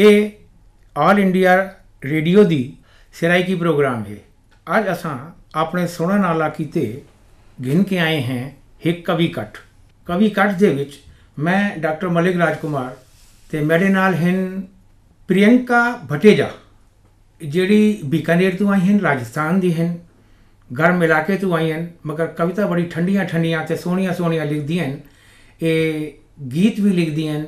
ਇਹ all India radio ਦੀ Saraiki programme ਹੈ। ਅੱਜ ਅਸਾਂ ਆਪਣੇ ਸੁਣਨ ਵਾਲਾ ਕੀਤੇ ਗਿਣ ਕੇ ਆਏ ਹਾਂ ਇੱਕ ਕਵੀ ਕੱਟ। ਕਵੀ ਕੱਟ ਦੇ ਵਿੱਚ ਮੈਂ ਡਾਕਟਰ ਮਲਿਕ ਰਾਜਕੁਮਾਰ ਤੇ ਮੇਰੇ ਨਾਲ ਹਨ ਪ੍ਰਿਯੰਕਾ ਭਟੇਜਾ, ਜਿਹੜੀ ਬੀਕਾਨੇਰ ਤੋਂ ਆਈ ਹਨ, ਰਾਜਸਥਾਨ ਦੀ ਹਨ। ਗਰਮ ਇਲਾਕੇ ਤੋਂ ਆਈ ਹਨ, ਮਗਰ ਕਵਿਤਾ ਬੜੀ ਠੰਡੀਆਂ ਠੰਡੀਆਂ ਤੇ ਸੋਹਣੀਆਂ ਸੋਹਣੀਆਂ ਲਿਖਦੀਆਂ ਹਨ। ਇਹ ਗੀਤ ਵੀ ਲਿਖਦੀਆਂ ਹਨ।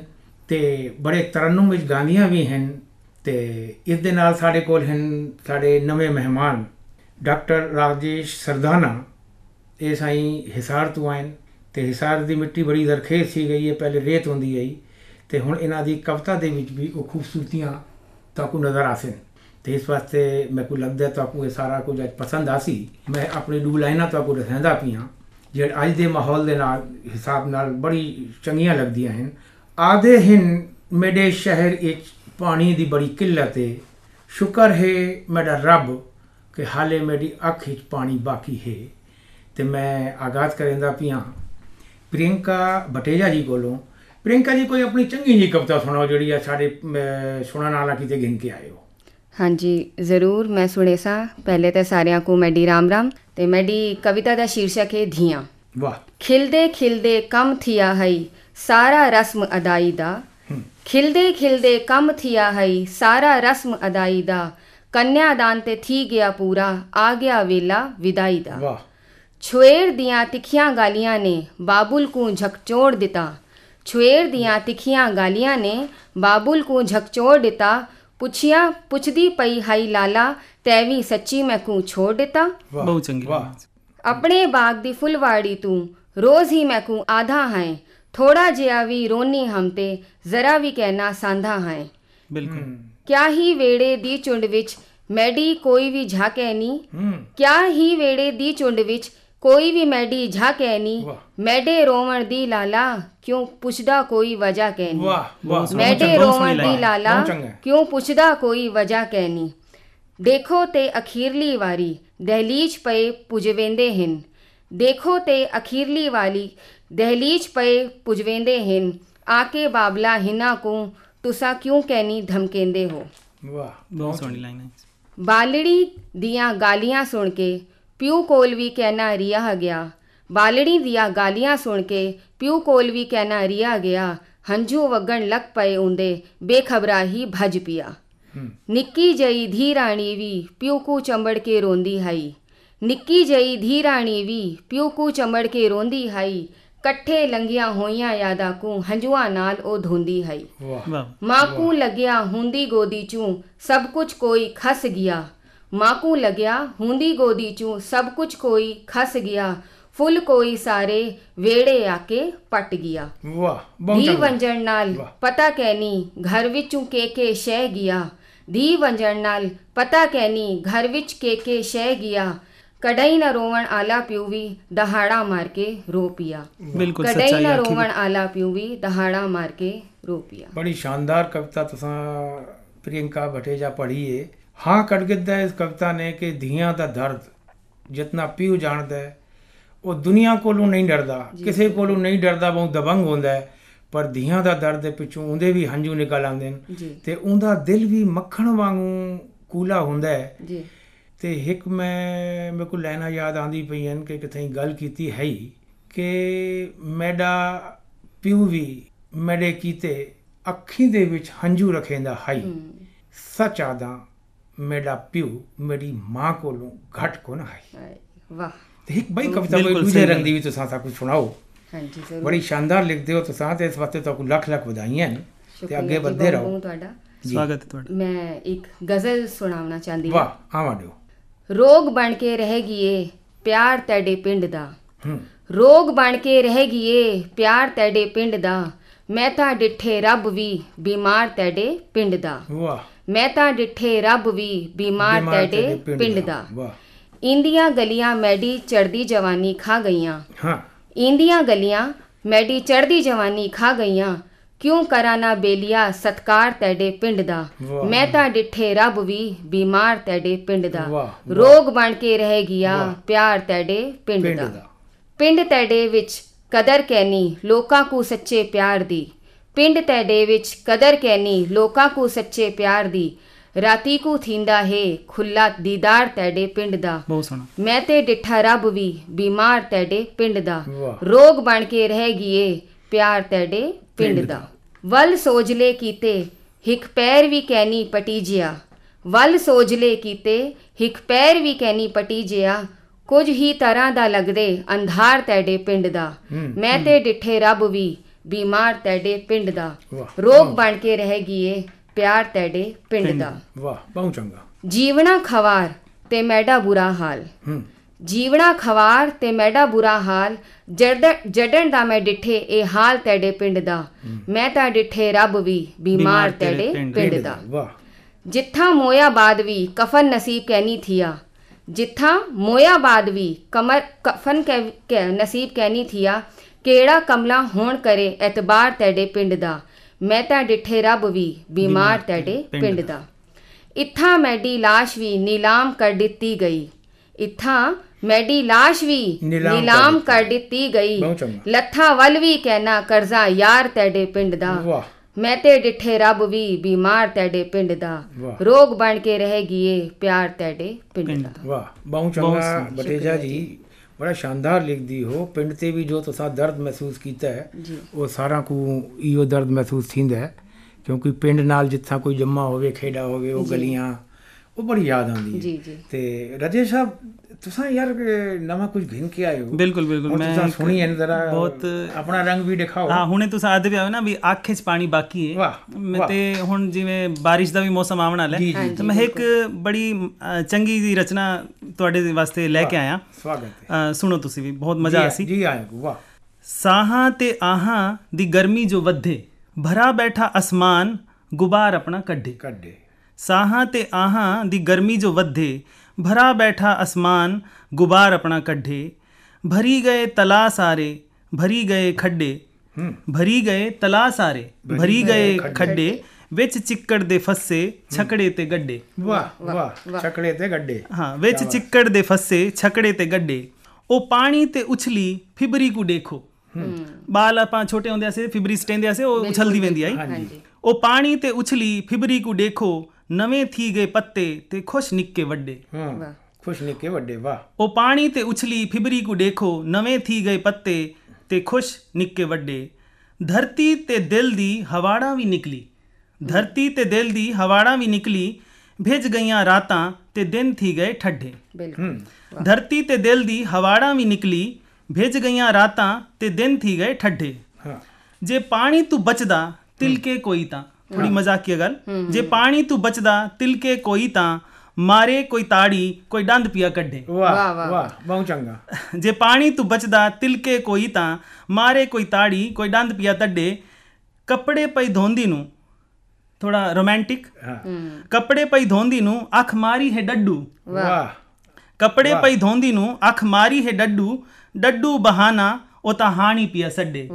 ਤੇ ਬੜੇ ਤਰਨਮ ਵਿੱਚ ਗਾਉਂਦੀਆਂ ਵੀ ਹਨ ਤੇ ਇਸ ਦੇ ਨਾਲ ਸਾਡੇ ਕੋਲ ਹਨ ਸਾਡੇ ਨਵੇਂ ਮਹਿਮਾਨ, ਡਾਕਟਰ ਰਾਜੇਸ਼ ਸਰਦਾਨਾ ਇਹ ਸਾਈਂ ਹਿਸਾਰ ਤੋਂ ਆਏ ਨੇ ਤੇ ਹਿਸਾਰ ਦੀ ਮਿੱਟੀ ਬੜੀ ਜ਼ਰਖੇਜ਼ ਸੀ ਗਈ ਹੈ ਪਹਿਲੇ ਰੇਤ ਹੁੰਦੀ ਹੈ ਤੇ ਹੁਣ ਇਹਨਾਂ ਦੀ ਕਵਿਤਾ ਦੇ ਵਿੱਚ ਵੀ ਉਹ ਖੂਬਸੂਰਤੀਆਂ ਤੁਹਾਨੂੰ ਨਜ਼ਰ ਆਸਨ ਤੇ ਇਸ ਵਾਸਤੇ ਮੈਨੂੰ ਲੱਗਦਾ ਤੁਹਾਨੂੰ ਇਹ ਸਾਰਾ ਕੁਝ ਅੱਜ ਪਸੰਦ ਆਸੀ ਮੈਂ ਆਪਣੀ ਦੋ ਲਾਈਨਾਂ ਤੁਹਾਨੂੰ ਦੱਸਦਾ ਪਈਆਂ ਜਿਹੜੇ ਅੱਜ ਦੇ ਮਾਹੌਲ ਦੇ ਨਾਲ, ਹਿਸਾਬ ਨਾਲ ਬੜੀ ਚੰਗੀਆਂ ਲੱਗਦੀਆਂ ਹਨ। ਆਦੇ ਹਨ ਮੇਰੇ ਸ਼ਹਿਰ ਵਿੱਚ ਪਾਣੀ ਦੀ ਬੜੀ ਕਿੱਲਤ ਹੈ ਸ਼ੁਕਰ ਹੈ ਮੇਰਾ ਰੱਬ ਕਿ ਹਾਲੇ ਮੇਰੀ ਅੱਖ ਵਿੱਚ ਪਾਣੀ ਬਾਕੀ ਹੈ ਤੇ ਮੈਂ ਆਗਾਜ਼ ਕਰੇਂਦਾ ਪਿਆ ਪ੍ਰਿਯੰਕਾ ਬਟੇਜਾ ਜੀ ਕੋਲੋਂ ਪ੍ਰਿਯੰਕਾ ਜੀ ਕੋਈ ਆਪਣੀ ਚੰਗੀ ਜੀ ਕਵਿਤਾ ਸੁਣਾਓ ਜਿਹੜੀ ਆ ਸਾਡੇ ਸੁਣਨ ਵਾਲਾ ਕਿਤੇ ਗਿਣ ਕੇ ਹੋ ਹਾਂਜੀ ਜ਼ਰੂਰ ਮੈਂ ਸੁਣੇ ਸਾਂ ਪਹਿਲੇ ਤਾਂ ਸਾਰਿਆਂ ਨੂੰ ਮੈਡੀ ਰਾਮ ਰਾਮ ਤੇ ਮੈਡੀ ਕਵਿਤਾ ਦਾ ਸ਼ੀਰਸ਼ਕ ਹੈ ਧੀਆਂ ਵਾਹ ਖਿਲਦੇ ਖਿਲਦੇ ਕਮ ਥਿਆ ਹੈ ਸਾਰਾ ਰਸਮ ਅਦਾਈ ਦਾ ਖਿਲਦੇ ਖਿਲਦੇ ਕਮ ਥਿਆ ਹੈ ਸਾਰਾ ਰਸਮ ਅਦਾਈ ਦਾ ਕੰਨਿਆਦਾਨ ਤੇ ਥੀ ਗਿਆ ਪੂਰਾ ਆ ਗਿਆ ਵੇਲਾ ਵਿਦਾਈ ਦਾ ਵਾਹ ਛੁਏਰ ਦੀਆਂ ਤਿੱਖੀਆਂ ਗਾਲੀਆਂ ਨੇ ਬਾਬੁਲ ਨੂੰ ਝਕਚੋੜ ਦਿੱਤਾ ਛੁਏਰ ਦੀਆਂ ਤਿੱਖੀਆਂ ਗਾਲੀਆਂ ਨੇ ਬਾਬੁਲ ਨੂੰ ਝਕਚੋੜ ਦਿੱਤਾ ਪੁੱਛਿਆ ਪੁੱਛਦੀ ਪਈ ਹਾਈ ਲਾਲਾ ਤੈਵੀ ਸੱਚੀ ਮੈਂ ਕੂ ਛੋੜ ਦਿੱਤਾ ਵਾਹ ਬਹੁਤ ਚੰਗੀ ਵਾਹ ਆਪਣੇ ਬਾਗ ਦੀ ਫੁੱਲਵਾੜੀ ਤੂੰ ਰੋਜ਼ ਹੀ ਮੈਂ ਕੂ ਆਧਾ ਹੈ ਥੋੜਾ ਜਿਹਾ ਵੀ ਰੋਨੀ ਹਮ ਤੇ ਜ਼ਰਾ ਵੀ ਕਹਿਣਾ ਸਾਂਧਾ ਹੈ। ਬਿਲਕੁਲ। ਕਿਆ ਹੀ ਵੇੜੇ ਦੀ ਚੁੰਡ ਵਿੱਚ ਮੈਡੀ ਕੋਈ ਵੀ ਝਾਕੇ ਨਹੀਂ ਹੂੰ। ਕਿਆ ਹੀ ਵੇੜੇ ਦੀ ਚੁੰਡ ਵਿੱਚ ਕੋਈ ਵੀ ਮੈਡੀ ਝਾਕੇ ਨਹੀਂ। ਮੈਡੇ ਰੋਵਣ ਦੀ ਲਾਲਾ ਕਿਉਂ ਪੁੱਛਦਾ ਕੋਈ ਵਜ੍ਹਾ ਕਹਿਨੀ ਮੈਡੇ ਰੋਵਣ ਦੀ। ਲਾਲਾ। ਕਿਉਂ ਪੁੱਛਦਾ ਕੋਈ ਵਜ੍ਹਾ ਕਹਿਨੀ ਦੇਖੋ ਤੇ ਅਖੀਰਲੀ ਵਾਰੀ ਦਹਲੀਜ ਪਏ ਪੁਜਵੇਂਦੇ ਹਨ। ਦੇਖੋ ਤੇ ਅਖੀਰਲੀ ਵਾਲੀ ਦਹਲੀਜ ਪਏ ਪੁਜਵੇਂਦੇ ਹਨ ਆਕੇ ਬਾਬਲਾ ਹਿਨਾ ਕੋ ਤੁਸਾਂ ਕਿਉਂ ਕਹਿਨੀ ਧਮਕੇਂਦੇ ਹੋ ਵਾਹ ਬਹੁਤ ਸੋਹਣੀ ਲਾਈਨ ਹੈ ਬਾਲੜੀ ਦੀਆਂ ਗਾਲੀਆਂ ਸੁਣ ਕੇ ਪਿਓ ਕੋਲ ਵੀ ਕਹਿਣਾ ਰਿਆ ਗਿਆ ਬਾਲੜੀ ਦੀਆਂ ਗਾਲੀਆਂ ਸੁਣ ਕੇ ਪਿਓ ਕੋਲ ਵੀ ਕਹਿਣਾ ਰਿਆ ਗਿਆ ਹੰਝੂ ਵਗਣ ਲੱਗ ਪਏ ਹੁੰਦੇ ਬੇਖਬਰਾ ਹੀ ਭਜ ਪਿਆ ਹੂੰ ਨਿੱਕੀ ਜਈ ਧੀ ਰਾਣੀ ਵੀ ਪਿਓ ਕੋ ਚੰਬੜ ਕੇ ਰੋਂਦੀ ਹਾਈ ਨਿੱਕੀ ਜਈ ਧੀ ਰਾਣੀ ਵੀ ਪਿਓ ਕੋ ਚੰਬੜ ਕੇ ਰੋਂਦੀ ਇਕੱਠੇ ਲੰਗੀਆਂ ਹੋਈਆਂ ਯਾਦਾਂ ਕੋ ਹੰਝੂਆਂ ਨਾਲ ਉਹ ਧੁੰਦੀ ਵਾਹ। ਮਾਂ ਕੂ ਲੱਗਿਆ ਹੁੰਦੀ ਗੋਦੀ ਚੋਂ ਸਭ ਕੁਝ ਕੋਈ ਖਸ ਗਿਆ। ਮਾਂ ਕੂ ਲੱਗਿਆ ਹੁੰਦੀ ਗੋਦੀ ਚੋਂ ਸਭ ਕੁਝ ਕੋਈ ਖਸ ਗਿਆ। ਫੁੱਲ ਕੋਈ ਸਾਰੇ ਵੇੜੇ ਆ ਕੇ ਪਟ ਗਿਆ। ਵਾਹ ਚੰਗਾ। ਵੰਜਣ ਨਾਲ। ਪਤਾ ਕਹਿਨੀ ਘਰ ਵਿੱਚੋਂ ਕੇ ਕੇ ਸ਼ਹਿ ਗਿਆ। ਧੀ ਵੰਜਣ ਨਾਲ ਪਤਾ ਕਹਿਨੀ ਘਰ ਵਿੱਚ ਕੇ ਕੇ ਸ਼ਹਿ ਗਿਆ। ਕਡਈ ਨਾ ਰੋਵਣ ਆਲਾ ਪਿਉ ਵੀ ਦਹਾੜਾ ਮਾਰ ਕੇ ਰੋ ਪਿਆ। ਬਿਲਕੁਲ ਕਡਈ ਸੱਚਾਈ ਨਾ ਆਖੀ ਰੋਵਣ ਆਲਾ ਪਿਉ ਵੀ ਦਹਾੜਾ ਮਾਰ ਕੇ ਰੋ ਪਿਆ। ਬੜੀ ਸ਼ਾਨਦਾਰ ਕਵਿਤਾ ਤੁਸਾਂ ਪ੍ਰਿਯੰਕਾ ਭਟੇਜਾ ਪੜ੍ਹੀ ਏ। ਹਾਂ ਕੜਗਿੱਦਾ ਇਸ ਕਵਿਤਾ ਨੇ ਕਿ ਧੀਆਂ ਦਾ ਦਰਦ ਜਿਤਨਾ ਪਿਓ ਜਾਣਦਾ ਹੈ ਉਹ ਦੁਨੀਆ ਕੋਲੋਂ ਨਹੀਂ ਡਰਦਾ। ਕਿਸੇ ਕੋਲੋਂ ਨਹੀਂ ਡਰਦਾ ਬਹੁਤ ਦਬੰਗ ਹੁੰਦਾ ਹੈ। ਪਰ ਧੀਆਂ ਦਾ ਦਰਦ ਦੇ ਪਿੱਛੋਂ ਉਹਦੇ ਵੀ ਹੰਝੂ ਨਿਕਲ ਆਉਂਦੇ ਨੇ ਜੀ। ਤੇ ਉਹਦਾ ਦਿਲ ਵੀ ਮੱਖਣ ਵਾਂਗੂ ਕੂਲਾ ਹੁੰਦਾ ਹੈ। ਜੀ। ਤੇ ਇੱਕ ਮੈਂ ਮੇਰੇ ਕੋਲ ਲੈਣਾ ਯਾਦ ਆਂਦੀ ਪਈ ਹਨ ਕਿ ਕਿਥੇ ਗੱਲ ਕੀਤੀ ਹੈ ਹੀ ਕਿ ਮੈਡਾ ਪਿਓ ਵੀ ਮੇਰੇ ਕੀਤੇ ਅੱਖੀ ਦੇ ਵਿੱਚ ਹੰਝੂ ਰਖੇਂਦਾ ਹੈ। ਹਮ, ਸੱਚ ਆਦਾ ਮੇਰਾ ਪਿਓ ਮੇਰੀ ਮਾਂ ਕੋਲੋਂ ਘਟ ਕੋ ਨਾ ਹੈ ਵਾਹ। ਤੇ ਇੱਕ ਬਈ ਕਵਿਤਾ ਕੋਈ ਦੂਜੇ ਰੰਗ ਦੀ ਵੀ ਤੁਸੀਂ ਸਾ ਕੁਝ ਸੁਣਾਓ। ਹਾਂਜੀ ਜ਼ਰੂਰ। ਬੜੀ ਸ਼ਾਨਦਾਰ ਲਿਖਦੇ ਹੋ ਤੁਸੀਂ ਤੇ ਇਸ ਵਾਸਤੇ ਤੁਹਾਨੂੰ ਲੱਖ ਲੱਖ ਵਧਾਈਆਂ ਨੇ। ਤੇ ਅੱਗੇ ਵਧਦੇ ਰਹੋ। ਤੁਹਾਡਾ। ਸਵਾਗਤ ਹੈ ਤੁਹਾਡਾ। ਮੈਂ ਇੱਕ ਗਜ਼ਲ ਸੁਣਾਉਣਾ ਚਾਹੁੰਦੀ ਹਾਂ। ਵਾਹ ਆਵਾਂ ਦਿਓ। ਰੋਗ ਬਣ ਕੇ ਰਹਿ ਗਈਏ ਪਿਆਰ ਤੇਡੇ ਪਿੰਡ ਦਾ। ਰੋਗ ਬਣ ਕੇ ਰਹਿ ਗਈਏ ਪਿਆਰ ਤੇਡੇ ਪਿੰਡ ਦਾ। ਮੈਂ ਤਾਂ ਡਿੱਠੇ ਰੱਬ ਵੀ ਬਿਮਾਰ ਤੇਡੇ ਪਿੰਡ ਦਾ। ਵਾਹ। ਮੈਂ ਤਾਂ ਡਿੱਠੇ ਰੱਬ ਵੀ ਬਿਮਾਰ ਤੇਡੇ ਪਿੰਡ ਦਾ। ਵਾਹ। ਇੰਦੀਆਂ ਗਲੀਆਂ ਮੈਡੀ ਚੜਦੀ ਜਵਾਨੀ ਖਾ ਗਈਆਂ। ਹਾਂ। ਇੰਦੀਆਂ ਗਲੀਆਂ ਮੈਡੀ ਚੜਦੀ ਜਵਾਨੀ ਖਾ ਗਈਆਂ। ਕਿਉਂ ਕਰਾਂ ਨਾ ਬੇਲੀਆ ਸਤਕਾਰ ਤੇਡੇ ਪਿੰਡ ਦਾ। ਮੈਂ ਤਾਂ ਡਿੱਠੇ ਰੱਬ ਵੀ ਬਿਮਾਰ ਤੇਡੇ ਪਿੰਡ ਦਾ। ਰੋਗ ਬਣ ਕੇ ਰਹਿ ਗਿਆ। ਪਿਆਰ ਤੇਡੇ ਪਿੰਡ ਦਾ। ਪਿੰਡ ਤੇਡੇ ਵਿੱਚ ਕਦਰ ਕੈਨੀ ਲੋਕਾਂ ਕੋ ਸੱਚੇ ਪਿਆਰ ਦੀ। ਪਿੰਡ ਤੈਡੇ ਵਿੱਚ ਕਦਰ ਕੈਨੀ ਲੋਕਾਂ ਕੋ ਸੱਚੇ ਪਿਆਰ ਦੀ। ਰਾਤੀ ਕੋ ਥੀਂਦਾ ਹੈ ਖੁੱਲਾ ਦੀਦਾਰ ਤੈਡੇ ਪਿੰਡ ਦਾ। ਬਹੁਤ ਸੋਹਣਾ। ਮੈਂ ਤੇ ਡਿੱਠਾ ਰੱਬ ਵੀ ਬਿਮਾਰ ਤੈਡੇ ਪਿੰਡ ਦਾ। ਰੋਗ ਬਣ ਕੇ ਰਹਿ ਗਈਏ ਪਿਆਰ ਤੈਡੇ ਪਿੰਡ ਦਾ। ਵੱਲ ਸੋਜਲੇ ਕੀਤੇ ਹਿੱਕ ਪੈਰ ਵੀ ਕੈਨੀ ਪਟੀਜਿਆ ਵੱਲ ਸੋਜਲੇ ਕੀਤੇ ਹਿੱਕ ਪੈਰ ਵੀ ਕੈਨੀ ਪਟੀਜਿਆ ਕੁਝ ਹੀ ਤਰ੍ਹਾਂ ਦਾ ਲੱਗਦੇ ਅੰਧਾਰ ਤੈਡੇ ਪਿੰਡ ਦਾ। ਮੈਂ ਤੇ ਡਿੱਠੇ ਰੱਬ ਵੀ ਬਿਮਾਰ ਤੈਡੇ ਪਿੰਡ ਦਾ। ਰੋਗ ਬਣ ਕੇ ਰਹਿ ਗਈਏ ਪਿਆਰ ਤੈਡੇ ਪਿੰਡ ਦਾ। ਵਾਹ ਬਹੁਤ ਚੰਗਾ। ਜੀਵਣਾ ਖਵਾਰ ਤੇ ਮੈਡਾ ਬੁਰਾ ਹਾਲ। ਜੀਵਣਾ ਖਵਾਰ ਤੇ ਮੈਡਾ ਬੁਰਾ ਹਾਲ ਜੜ- ਜੜਨ ਦਾ ਮੈਂ ਡਿੱਠੇ ਇਹ ਹਾਲ ਤੇਡੇ ਪਿੰਡ ਦਾ। ਮੈਂ ਤਾਂ ਡਿੱਠੇ ਰੱਬ ਵੀ ਬਿਮਾਰ ਤੇਡੇ ਪਿੰਡ ਦਾ ਜਿੱਥਾ ਮੋਇਆ ਬਾਦ ਵੀ ਕਫਨ ਨਸੀਬ ਕਹਿਨੀ ਥੀਆ। ਜਿੱਥਾ ਮੋਇਆ ਬਾਦ ਵੀ ਕਮਰ ਕਫਨ ਕਹਿ- ਨਸੀਬ ਕਹਿਨੀ ਥੀਆ ਕਿਹੜਾ ਕਮਲਾ ਹੋਣ ਕਰੇ ਐਤਬਾਰ ਤੇਡੇ ਪਿੰਡ ਦਾ। ਮੈਂ ਤਾਂ ਡਿੱਠੇ ਰੱਬ ਵੀ ਬਿਮਾਰ ਤੇਡੇ ਪਿੰਡ ਦਾ। ਇੱਥਾ ਮੈਡੀ ਲਾਸ਼ ਵੀ ਨੀਲਾਮ ਕਰ ਦਿੱਤੀ ਗਈ। ਇੱਥਾ ਮੈਡੀ ਲਾਸ਼ ਵੀ ਨੀਲਾਮ ਕਰ ਦਿੱਤੀ। ਗਈ। ਲੱਥਾ ਵੱਲ ਵੀ ਕਹਿਣਾ ਕਰਜ਼ਾ ਯਾਰ ਤੇਡੇ ਪਿੰਡ ਦਾ। ਵਾਹ। ਮੈਂ ਤੇ ਡਿੱਠੇ ਰੱਬ ਵੀ ਬਿਮਾਰ ਤੇਡੇ ਪਿੰਡ ਦਾ। ਰੋਗ ਬਣ ਕੇ ਰਹਿ ਗਈਏ ਪਿਆਰ ਤੇਡੇ ਪਿੰਡ ਦਾ। ਵਾਹ। ਬਹੁਤ ਚੰਗਾ ਬਟੇਜਾ ਜੀ। ਬੜਾ ਸ਼ਾਨਦਾਰ ਲਿਖਦੀ ਹੋ। ਪਿੰਡ ਤੇ ਵੀ ਜੋ ਤੁਸੀਂ ਦਰਦ ਮਹਿਸੂਸ ਕੀਤਾ ਹੈ। ਉਹ ਸਾਰਾ ਕੋ ਇਹੋ ਦਰਦ ਮਹਿਸੂਸ ਥੀਂਦਾ ਹੈ। ਕਿਉਂਕਿ ਪਿੰਡ ਨਾਲ ਜਿੱਥਾ ਕੋਈ ਜੰਮਾ ਹੋਵੇ ਖੇਡਾ ਹੋਵੇ ਉਹ ਗਲੀਆਂ ਉਹ ਬੜੀ ਯਾਦ ਆਉਂਦੀ ਹੈ। ਜੀ, ਜੀ। ਤੇ ਰਜੇ ਸਾਹਿਬ ਤੁਸੀਂ ਯਾਰ ਨਵਾਂ ਕੁਝ ਘਿਨ ਕੇ ਆਏ ਹੋ। ਬਿਲਕੁਲ ਬਿਲਕੁਲ। ਮੈਂ ਤੁਸੀਂ ਸੁਣੀ ਹੈ ਜਰਾ ਬਹੁਤ ਆਪਣਾ ਰੰਗ ਵੀ ਦਿਖਾਓ। ਹਾਂ ਹੁਣੇ ਤੁਸੀਂ ਆਦੇ ਵੀ ਆਏ ਨਾ ਵੀ ਅੱਖ 'ਚ ਪਾਣੀ ਬਾਕੀ ਹੈ। ਵਾਹ। ਤੇ ਹੁਣ ਜਿਵੇਂ ਬਾਰਿਸ਼ ਦਾ ਵੀ ਮੌਸਮ ਆਉਣ ਵਾਲਾ ਹੈ ਜੀ, ਤਾਂ ਮੈਂ ਇੱਕ ਬੜੀ ਚੰਗੀ ਜੀ ਰਚਨਾ ਤੁਹਾਡੇ ਵਾਸਤੇ ਲੈ ਕੇ ਆਇਆ। ਸਵਾਗਤ ਹੈ। ਸੁਣੋ ਤੁਸੀਂ ਵੀ ਬਹੁਤ ਮਜ਼ਾ ਆਸੀ ਜੀ ਆਇਆ ਵਾਹ। ਸਾਹਾਂ ਤੇ ਆਹਾਂ ਦੀ ਗਰਮੀ ਜੋ ਵਧੇ ਭਰਾ ਬੈਠਾ ਅਸਮਾਨ ਗੁਬਾਰ ਆਪਣਾ ਕੱਢੇ। ਕੱਢੇ। ਸਾਹਾਂ ਤੇ ਆਹਾਂ ਦੀ ਗਰਮੀ ਜੋ ਵਧੇ ਭਰਾ ਬੈਠਾ ਅਸਮਾਨ ਗੁਬਾਰ ਆਪਣਾ ਕੱਢੇ। ਭਰੀ ਗਏ ਤਲਾ ਸਾਰੇ ਭਰੀ ਗਏ ਖੱਡੇ। ਭਰੀ ਗਏ ਤਲਾ ਸਾਰੇ ਭਰੀ ਗਏ ਖੱਡੇ। ਵਿੱਚ ਚਿੱਕੜ ਦੇ ਫੱਸੇ ਛਕੜੇ ਤੇ ਗੱਡੇ। ਵਾਹ ਵਾਹ ਛਕੜੇ ਤੇ ਗੱਡੇ। ਹਾਂ ਵਿੱਚ ਚਿੱਕੜ ਦੇ ਫੱਸੇ ਛਕੜੇ ਤੇ ਗੱਡੇ। ਉਹ ਪਾਣੀ ਤੇ ਉਛਲੀ ਫਿਬਰੀ ਕੋ ਦੇਖੋ। ਬਾਲ ਆਪਾਂ ਛੋਟੇ ਹੁੰਦੇ ਸੀ ਫਿਬਰੀ ਸਟੇਂਦੇ ਸੀ ਉਹ ਉਛਲਦੀ ਵੰਦੀ ਆਈ ਹਾਂਜੀ। ਉਹ ਪਾਣੀ ਤੇ ਉਛਲੀ ਫਿਬਰੀ ਕੋ ਦੇਖੋ। ਨਵੇਂ ਥੀ ਗਏ ਪੱਤੇ ਤੇ ਖੁਸ਼ ਨਿੱਕੇ ਵੱਡੇ। ਹਾਂ ਖੁਸ਼ ਨਿੱਕੇ ਵੱਡੇ ਵਾਹ। ਉਹ ਪਾਣੀ ਤੇ ਉਛਲੀ ਫਿਬਰੀ ਕੋ ਦੇਖੋ ਨਵੇਂ ਥੀ ਗਏ ਪੱਤੇ ਤੇ ਖੁਸ਼ ਨਿੱਕੇ ਵੱਡੇ। ਧਰਤੀ ਤੇ ਦਿਲ ਦੀ ਹਵਾੜਾਂ ਵੀ ਨਿਕਲੀ। ਧਰਤੀ ਤੇ ਦਿਲ ਦੀ ਹਵਾੜਾਂ ਵੀ ਨਿਕਲੀ ਭਿੱਜ ਗਈਆਂ ਰਾਤਾਂ ਤੇ ਦਿਨ ਥੀ ਗਏ ਠੱਡੇ। ਬਿਲਕੁਲ। ਹੂੰ। ਧਰਤੀ ਤੇ ਦਿਲ ਦੀ ਹਵਾੜਾਂ ਵੀ ਨਿਕਲੀ ਭਿੱਜ ਗਈਆਂ ਰਾਤਾਂ ਤੇ ਦਿਨ ਥੀ ਗਏ ਠੱਡੇ। ਹਾਂ। ਜੇ ਪਾਣੀ ਤੂੰ ਬਚਦਾ ਤਿਲਕੇ ਕੋਈ ਤਾਂ। ਥੋੜੀ ਮਜ਼ਾਕੀਆ ਗੱਲ ਜੇ ਪਾਣੀ ਤੂੰ ਬਚਦਾ ਤਿਲਕੇ ਕੋਈ ਤਾਂ ਮਾਰੇ ਕੋਈ ਤਾੜੀ ਕੋਈ ਡੰਦ ਪਿਆ ਕੱਢੇ ਵਾਹ ਵਾਹ, ਵਾਹ, ਵਾਹ ਬਹੁਤ ਚੰਗਾ ਜੇ ਪਾਣੀ ਤੂੰ ਬਚਦਾ ਤਿਲਕੇ ਕੋਈ ਤਾਂ ਮਾਰੇ ਕੋਈ ਤਾੜੀ ਕੋਈ ਡੰਦ ਪਿਆ ਤੱਡੇ ਕੱਪੜੇ ਪਈ ਧੋਂਦੀ ਨੂੰ ਥੋੜਾ ਰੋਮਾਂਟਿਕ ਹਾਂ ਕੱਪੜੇ ਪਈ ਧੋਂਦੀ ਨੂੰ ਅੱਖ ਮਾਰੀ ਹੈ ਡੱਡੂ ਵਾਹ ਕੱਪੜੇ ਪਈ ਧੋਂਦੀ ਨੂੰ ਅੱਖ ਮਾਰੀ ਹੈ ਡੱਡੂ ਡੱਡੂ ਬਹਾਨਾ ਉਹ ਤਾਂ ਹਾਣੀ ਪਿਆ ਸੱਡੇ।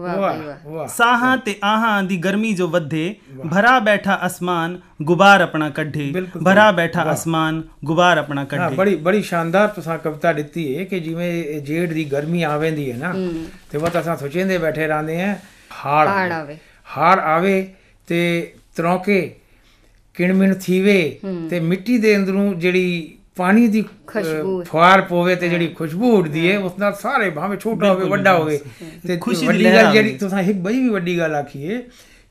ਸਾਹਾਂ ਤੇ ਆਹਾਂ ਦੀ ਗਰਮੀ ਜੋ ਵਧੇ ਭਰਾ ਬੈਠਾ ਅਸਮਾਨ ਗੁਬਾਰ ਆਪਣਾ ਕੱਢੇ। ਭਰਾ ਬੈਠਾ ਅਸਮਾਨ ਗੁਬਾਰ ਆਪਣਾ ਕੱਢੇ। ਬੜੀ ਬੜੀ ਸ਼ਾਨਦਾਰ ਤੁਸੀਂ ਕਵਿਤਾ ਦਿੱਤੀ ਹੈ ਕਿ ਜਿਵੇਂ ਜੇੜ ਦੀ ਗਰਮੀ ਆਵੇਂਦੀ ਹੈ ਨਾ। ਤੇ ਉਹ ਤਾਂ ਅਸਾਂ ਸੋਚੇਂਦੇ ਬੈਠੇ ਰਹਿੰਦੇ ਆ ਹਾੜ ਹਾੜ ਆਵੇ। ਹਾੜ ਆਵੇ ਤੇ ਤਰੋਕੇ ਕਿਣਮਿਣ ਥੀਵੇ ਤੇ ਮਿੱਟੀ ਦੇ ਅੰਦਰੋਂ ਜਿਹੜੀ ਪਾਣੀ ਦੀ। ਫੁਆਰ ਪੋਵੇ ਤੇ ਜਿਹੜੀ ਖੁਸ਼ਬੂ ਉੱਡਦੀ ਹੈ ਉਸ ਨਾਲ ਸਾਰੇ ਭਾਵੇਂ ਛੋਟਾ ਹੋਵੇ ਵੱਡਾ ਹੋਵੇ ਤੇ ਖੁਸ਼ੀ ਦੀ ਗੱਲ ਜਿਹੜੀ। ਤੁਸੀਂ ਇੱਕ ਬਈ ਵੀ ਵੱਡੀ ਗੱਲ ਆਖੀ ਹੈ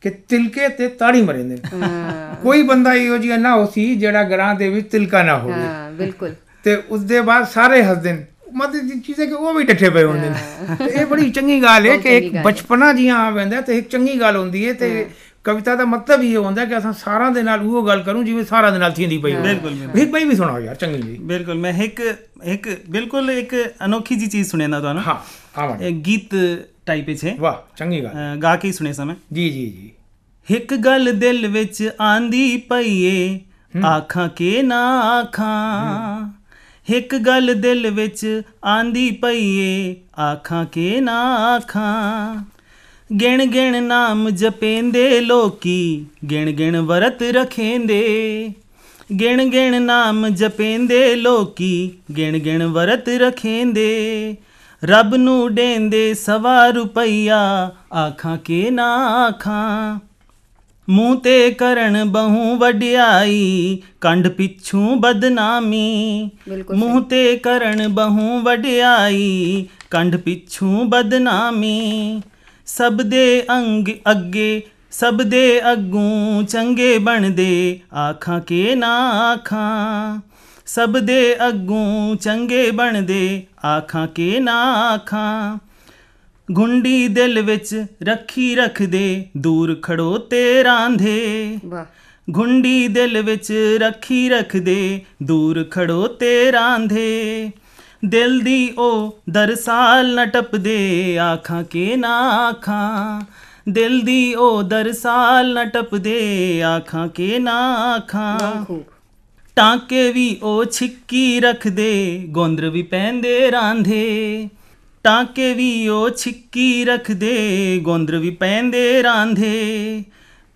ਕਿ ਤਿਲਕੇ ਤੇ ਤਾੜੀ ਮਰਿੰਦੇ ਨੇ। ਕੋਈ ਬੰਦਾ ਇਹੋ ਜਿਹਾ ਨਾ ਹੋਸੀ ਜਿਹੜਾ ਗਰਾਂ ਦੇ ਵਿੱਚ ਤਿਲਕਾ ਨਾ ਹੋਵੇ। ਹਾਂ ਬਿਲਕੁਲ। ਤੇ ਉਸ ਦੇ ਬਾਅਦ ਸਾਰੇ ਹੱਸਦੇ ਨੇ। ਮਤਲਬ ਦੀ ਚੀਜ਼ ਹੈ ਕਿ ਉਹ ਵੀ ਡੱਠੇ ਪਏ ਹੁੰਦੇ ਨੇ। ਇਹ ਬੜੀ ਚੰਗੀ ਗੱਲ ਹੈ ਕਿ ਇੱਕ। ਬਚਪਨਾ ਜੀਆਂ ਆ ਵੈਂਦਾ ਤੇ ਇੱਕ ਚੰਗੀ ਗੱਲ ਹੁੰਦੀ ਹੈ ਤੇ ਕਵਿਤਾ ਦਾ ਮਤਲਬ ਇਹ ਹੁੰਦਾ ਕਿ ਅਸਾਂ ਸਾਰਿਆਂ ਦੇ ਨਾਲ ਉਹ ਗੱਲ ਕਰੂੰ ਜਿਵੇਂ ਸਾਰਿਆਂ ਦੇ ਨਾਲ ਥੀਂਦੀ ਪਈ ਬਿਲਕੁਲ, ਬਿਲਕੁਲ। ਵੀ ਭਾਈ ਵੀ ਸੁਣਾਓ ਯਾਰ ਚੰਗੀ ਜੀ। ਬਿਲਕੁਲ ਮੈਂ ਇੱਕ ਇੱਕ ਬਿਲਕੁਲ ਇੱਕ ਅਨੋਖੀ ਜੀ ਚੀਜ਼ ਸੁਣਾਉਂਦਾ ਤੁਹਾਨੂੰ। ਹਾਂ ਇਹ ਗੀਤ ਟਾਈਪ ਹੈ। ਵਾਹ ਚੰਗੀ ਗੱਲ। ਗਾ ਕੇ ਸੁਣੇ ਸਮੇਂ ਜੀ ਜੀ ਜੀ। ਇੱਕ ਗੱਲ ਦਿਲ ਵਿੱਚ ਆਂਦੀ ਪਈਏ ਆਖਾਂ ਕੇ ਨਾ ਆਖਾਂ। ਇੱਕ ਗੱਲ ਦਿਲ ਵਿੱਚ ਆਂਦੀ ਪਈਏ ਆਖਾਂ ਕੇ ਨਾ ਆਖਾਂ। ਗਿਣ ਗਿਣ ਨਾਮ ਜਪੇਂਦੇ ਲੋਕੀ ਗਿਣ ਗਿਣ ਵਰਤ ਰਖੇਂਦੇ। ਗਿਣ ਗਿਣ ਨਾਮ ਜਪੇਂਦੇ ਲੋਕੀ ਗਿਣ ਗਿਣ ਵਰਤ ਰਖੇਂਦੇ। ਰੱਬ ਨੂੰ ਡੇਂਦੇ ਸਵਾ ਰੁਪਈਆ ਆਖਾਂ ਕੇ ਨਾ ਆਖਾਂ। ਮੂੰਹ ਤੇ ਕਰਨ ਬਹੂ ਵਡਿਆਈ ਕੰਡ ਪਿੱਛੋਂ ਬਦਨਾਮੀ। ਮੂੰਹ ਤੇ ਕਰਨ ਬਹੂ ਵਡਿਆਈ ਕੰਡ ਪਿੱਛੋਂ ਬਦਨਾਮੀ। ਸਭ ਦੇ ਅੰਗ ਅੱਗੇ ਸਭ ਦੇ ਅੱਗੋਂ ਚੰਗੇ ਬਣਦੇ। ਆਖਾਂ ਕੇ ਨਾ ਆਖਾਂ? ਸਭ ਦੇ ਅੱਗੋਂ ਚੰਗੇ ਬਣਦੇ ਆਖਾਂ ਕੇ ਨਾ ਆਖਾਂ? ਗੁੰਡੀ ਦਿਲ ਵਿੱਚ ਰੱਖੀ ਰੱਖਦੇ ਦੂਰ ਖੜੋ ਤੇ ਰਾਂਧੇ। ਵਾਹ। ਗੁੰਡੀ ਦਿਲ ਵਿੱਚ ਰੱਖੀ ਰੱਖਦੇ ਦੂਰ ਖੜੋ ਤੇ ਰਾਂਧੇ। ਦਿਲ ਦੀ ਉਹ ਦਰਸਾਲ ਨ ਟਪਦੇ ਆਖਾਂ ਕੇ ਨਾ ਆਖਾਂ। ਦਿਲ ਦੀ ਉਹ ਦਰਸਾਲ ਨ ਟਪਦੇ ਆਖਾਂ ਕੇ ਨਾ ਆਖਾਂ। ਬਹੁਤ ਖੂਬ ਟਾਂਕੇ ਵੀ ਉਹ ਛਿੱਕੀ ਰੱਖਦੇ, ਗੋਂਦਰ ਵੀ ਪੈਂਦੇ ਰਾਂਧੇ। ਟਾਂਕੇ ਵੀ ਉਹ ਛਿੱਕੀ ਰੱਖਦੇ, ਗੋਂਦਰ ਵੀ ਪੈਂਦੇ ਰਾਂਧੇ।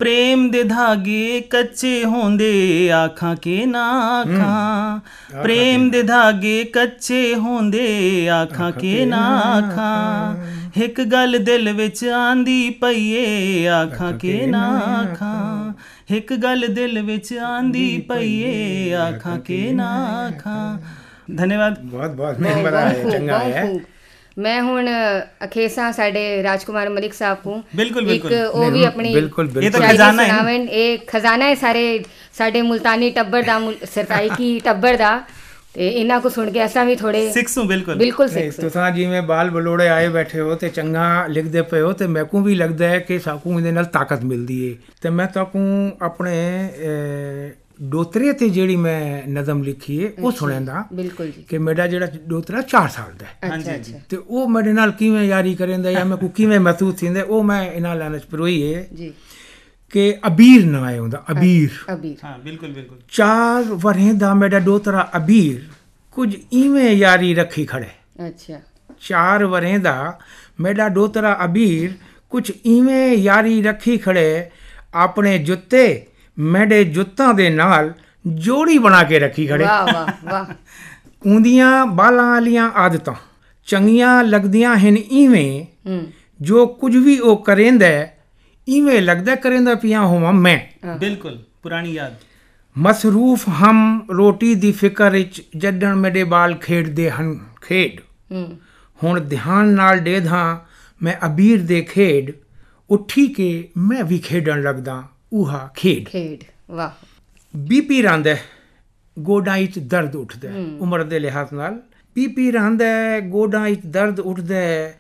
ਪ੍ਰੇਮ ਦੇ ਧਾਗੇ ਕੱਚੇ ਹੁੰਦੇ ਆਖਾਂ ਕੇ ਨਾ ਆਖਾਂ। ਪ੍ਰੇਮ ਦੇ ਧਾਗੇ ਕੱਚੇ ਹੁੰਦੇ ਆਖਾਂ ਕੇ ਨਾ ਆਖਾਂ। ਇੱਕ ਗੱਲ ਦਿਲ ਵਿੱਚ ਆਂਦੀ ਪਈਏ ਆਖਾਂ ਕੇ ਨਾ ਆਖਾਂ। ਇੱਕ ਗੱਲ ਦਿਲ ਵਿੱਚ ਆਂਦੀ ਪਈਏ ਆਖਾਂ ਕੇ ਨਾ ਆਖਾਂ। ਧੰਨਵਾਦ। ਬਹੁਤ ਬਹੁਤ ਬਹੁਤ ਚੰਗਾ ਹੈ ਮੈਂ ਹੁਣ ਅਖੇਸਾ ਸਾਡੇ ਰਾਜਕੁਮਾਰ ਮਲਿਕ ਸਾਹਿਬ ਨੂੰ ਬਿਲਕੁਲ, ਇੱਕ ਬਿਲਕੁਲ। ਉਹ ਵੀ ਆਪਣੀ ਬਿਲਕੁਲ ਇਹ ਤਾਂ ਬਿਲਕੁਲ ਖਜ਼ਾਨਾ ਹੈ ਨਾ। ਇਹ ਖਜ਼ਾਨਾ ਹੈ ਸਾਰੇ ਸਾਡੇ ਮੁਲਤਾਨੀ ਟੱਬਰ ਦਾ ਮੁਲ- ਸਰਤਾਈਕੀ ਟੱਬਰ ਦਾ। ਤੇ ਇਹਨਾਂ ਕੋ ਸੁਣ ਕੇ ਅਸਾਂ ਵੀ ਥੋੜੇ ਸਿੱਖ ਸੂ ਬਿਲਕੁਲ। ਬਿਲਕੁਲ ਨਹੀਂ ਸਿੱਖ ਤੁਸੀਂ ਜਿਵੇਂ ਬਾਲ ਬਲੋੜੇ ਆਏ ਬੈਠੇ ਹੋ ਤੇ ਚੰਗਾ ਲਿਖਦੇ ਪਏ ਹੋ ਤੇ ਮੈਕੂ ਵੀ ਲੱਗਦਾ ਹੈ ਕਿ ਸਾਕੂ ਇਹਦੇ ਨਾਲ ਤਾਕਤ ਮਿਲਦੀ ਏ। ਤੇ ਮੈਂ ਤਾਕੂ ਆਪਣੇ ਡੋਤਰੇ ਤੇ ਜਿਹੜੀ ਮੈਂ ਨਜ਼ਮ ਲਿਖੀ ਏ ਉਹ ਸੁਣਾਂਦਾ। ਬਿਲਕੁਲ ਜੀ। ਕਿ ਮੇਰਾ ਜਿਹੜਾ ਡੋਤਰਾ 4 ਸਾਲ ਦਾ ਹੈ। ਅੱਛਾ ਤੇ ਉਹ ਮੇਰੇ ਨਾਲ ਕਿਵੇਂ ਯਾਰੀ ਕਰੇਂਦਾ ਜਾਂ ਮੈਂ ਕੋ ਕਿਵੇਂ ਮਹਿਸੂਸ ਥੀਂਦਾ ਉਹ ਮੈਂ ਇਹਨਾਂ ਲਾਣੇ ਚ ਪਰੋਈ ਏ ਜੀ। ਕਿ ਅਬੀਰ ਨਾ ਆਏ ਹੁੰਦਾ ਅਬੀਰ। ਅਬੀਰ। ਹਾਂ ਬਿਲਕੁਲ ਬਿਲਕੁਲ। ਚਾਰ ਵਰ੍ਹੇ ਦਾ ਮੇਰਾ ਡੋਤਰਾ ਅਬੀਰ ਕੁਝ ਇਵੇਂ ਯਾਰੀ ਰੱਖੀ ਖੜੇ ਅੱਛਾ। ਚਾਰ ਵਰ੍ਹੇ ਦਾ ਮੇਰਾ ਡੋਤਰਾ ਅਬੀਰ ਕੁਝ ਇਵੇਂ ਯਾਰੀ ਰੱਖੀ ਖੜੇ ਆਪਣੇ ਜੁੱਤੇ ਮੇਰੇ ਜੁੱਤਾਂ ਦੇ ਨਾਲ ਜੋੜੀ ਬਣਾ ਕੇ ਰੱਖੀ ਖੜੇ। ਵਾਹ ਵਾਹ ਵਾਹ। ਉਹਦੀਆਂ ਬਾਲਾਂ ਵਾਲੀਆਂ ਆਦਤਾਂ ਚੰਗੀਆਂ ਲੱਗਦੀਆਂ ਹਨ ਇਵੇਂ। ਜੋ ਕੁਝ ਵੀ ਉਹ ਕਰੇਂਦਾ ਇਵੇਂ ਲੱਗਦਾ ਕਰੇਂਦਾ ਪਿਆ ਹੋਵਾਂ ਮੈਂ। ਬਿਲਕੁਲ ਪੁਰਾਣੀ ਯਾਦ। ਮਸਰੂਫ ਹਮ ਰੋਟੀ ਦੀ ਫਿਕਰ ਵਿੱਚ ਜੱਡਣ ਮੇਰੇ ਬਾਲ ਖੇਡਦੇ ਹਨ ਖੇਡ। ਹੁਣ ਧਿਆਨ ਨਾਲ ਡੇਧਾਂ ਮੈਂ ਅਬੀਰ ਦੇ ਖੇਡ ਉੱਠੀ ਕੇ ਮੈਂ ਵੀ ਖੇਡਣ ਲੱਗਦਾ। ਉਹਾ ਖੇਡ। ਖੇਡ ਵਾਹ। ਬੀਪੀ ਰਹਿੰਦਾ ਗੋਡਾਂ 'ਚ ਦਰਦ ਉੱਠਦਾ ਉਮਰ ਦੇ ਲਿਹਾਜ਼ ਨਾਲ। ਬੀਪੀ ਰਹਿੰਦਾ ਗੋਡਾਂ 'ਚ ਦਰਦ ਉੱਠਦਾ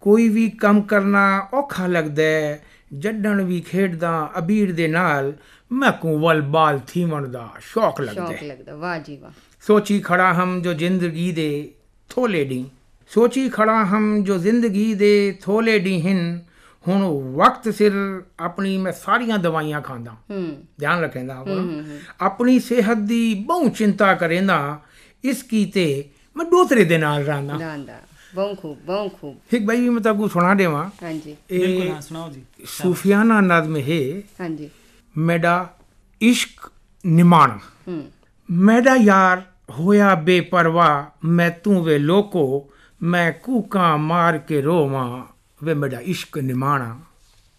ਕੋਈ ਵੀ ਕੰਮ ਕਰਨਾ ਔਖਾ ਲੱਗਦਾ ਜੱਡਣ ਵੀ ਖੇਡਦਾ ਅਬੀਰ ਦੇ ਨਾਲ ਮੈਂ ਕੋ ਵਲ ਬਾਲ ਥੀਵਣ ਦਾ ਸ਼ੌਕ ਲੱਗਦਾ ਸ਼ੌਕ ਲੱਗਦਾ ਵਾਹ ਜੀ ਵਾਹ। ਸੋਚੀ ਖੜਾ ਹਮ ਜੋ ਜ਼ਿੰਦਗੀ ਦੇ ਥੋਲੇ ਡੀ। ਸੋਚੀ ਖੜਾ ਹਮ ਜੋ ਜ਼ਿੰਦਗੀ ਦੇ ਥੋਲੇ ਡੀ ਹਨ ਹੁਣ ਵਕਤ ਸਿਰ ਆਪਣੀ ਮੈਂ ਸਾਰੀਆਂ ਦਵਾਈਆਂ ਖਾਂਦਾ। ਹੂੰ। ਧਿਆਨ ਰੱਖੇਂਦਾ ਆਪਣਾ। ਆਪਣੀ ਸਿਹਤ ਦੀ ਬਹੁ ਚਿੰਤਾ ਕਰੇਂਦਾ। ਇਸ ਕੀਤੇ ਮੈਂ ਦੂਸਰੇ ਦੇ ਨਾਲ ਰਹਿੰਦਾ। ਦਾਂਦਾ ਬਹੁਤ ਖੂਬ ਬਹੁਤ ਖੂਬ। ਇੱਕ ਬਾਈ ਵੀ ਮੈਂ ਤੁਹਾਨੂੰ ਸੁਣਾ ਦੇਵਾਂ। ਹਾਂਜੀ। ਬਿਲਕੁਲ ਹਾਂ ਸੁਣਾਓ ਜੀ। ਸੂਫੀਆਨਾ ਨਜ਼ਮ ਹੈ ਹਾਂਜੀ। ਮੇਰਾ ਇਸ਼ਕ ਨਿਮਾਣਾ। ਹੂੰ। ਮੇਰਾ ਯਾਰ ਹੋਇਆ ਬੇਪਰਵਾਹ। ਮੈਂ ਤੂੰ ਵੇ ਲੋਕੋ। ਮੈਂ ਕੂਕਾਂ ਮਾਰ ਕੇ ਰੋਵਾਂ। ਵੇ ਮੇਰਾ ਇਸ਼ਕ ਨਿਮਾਣਾ।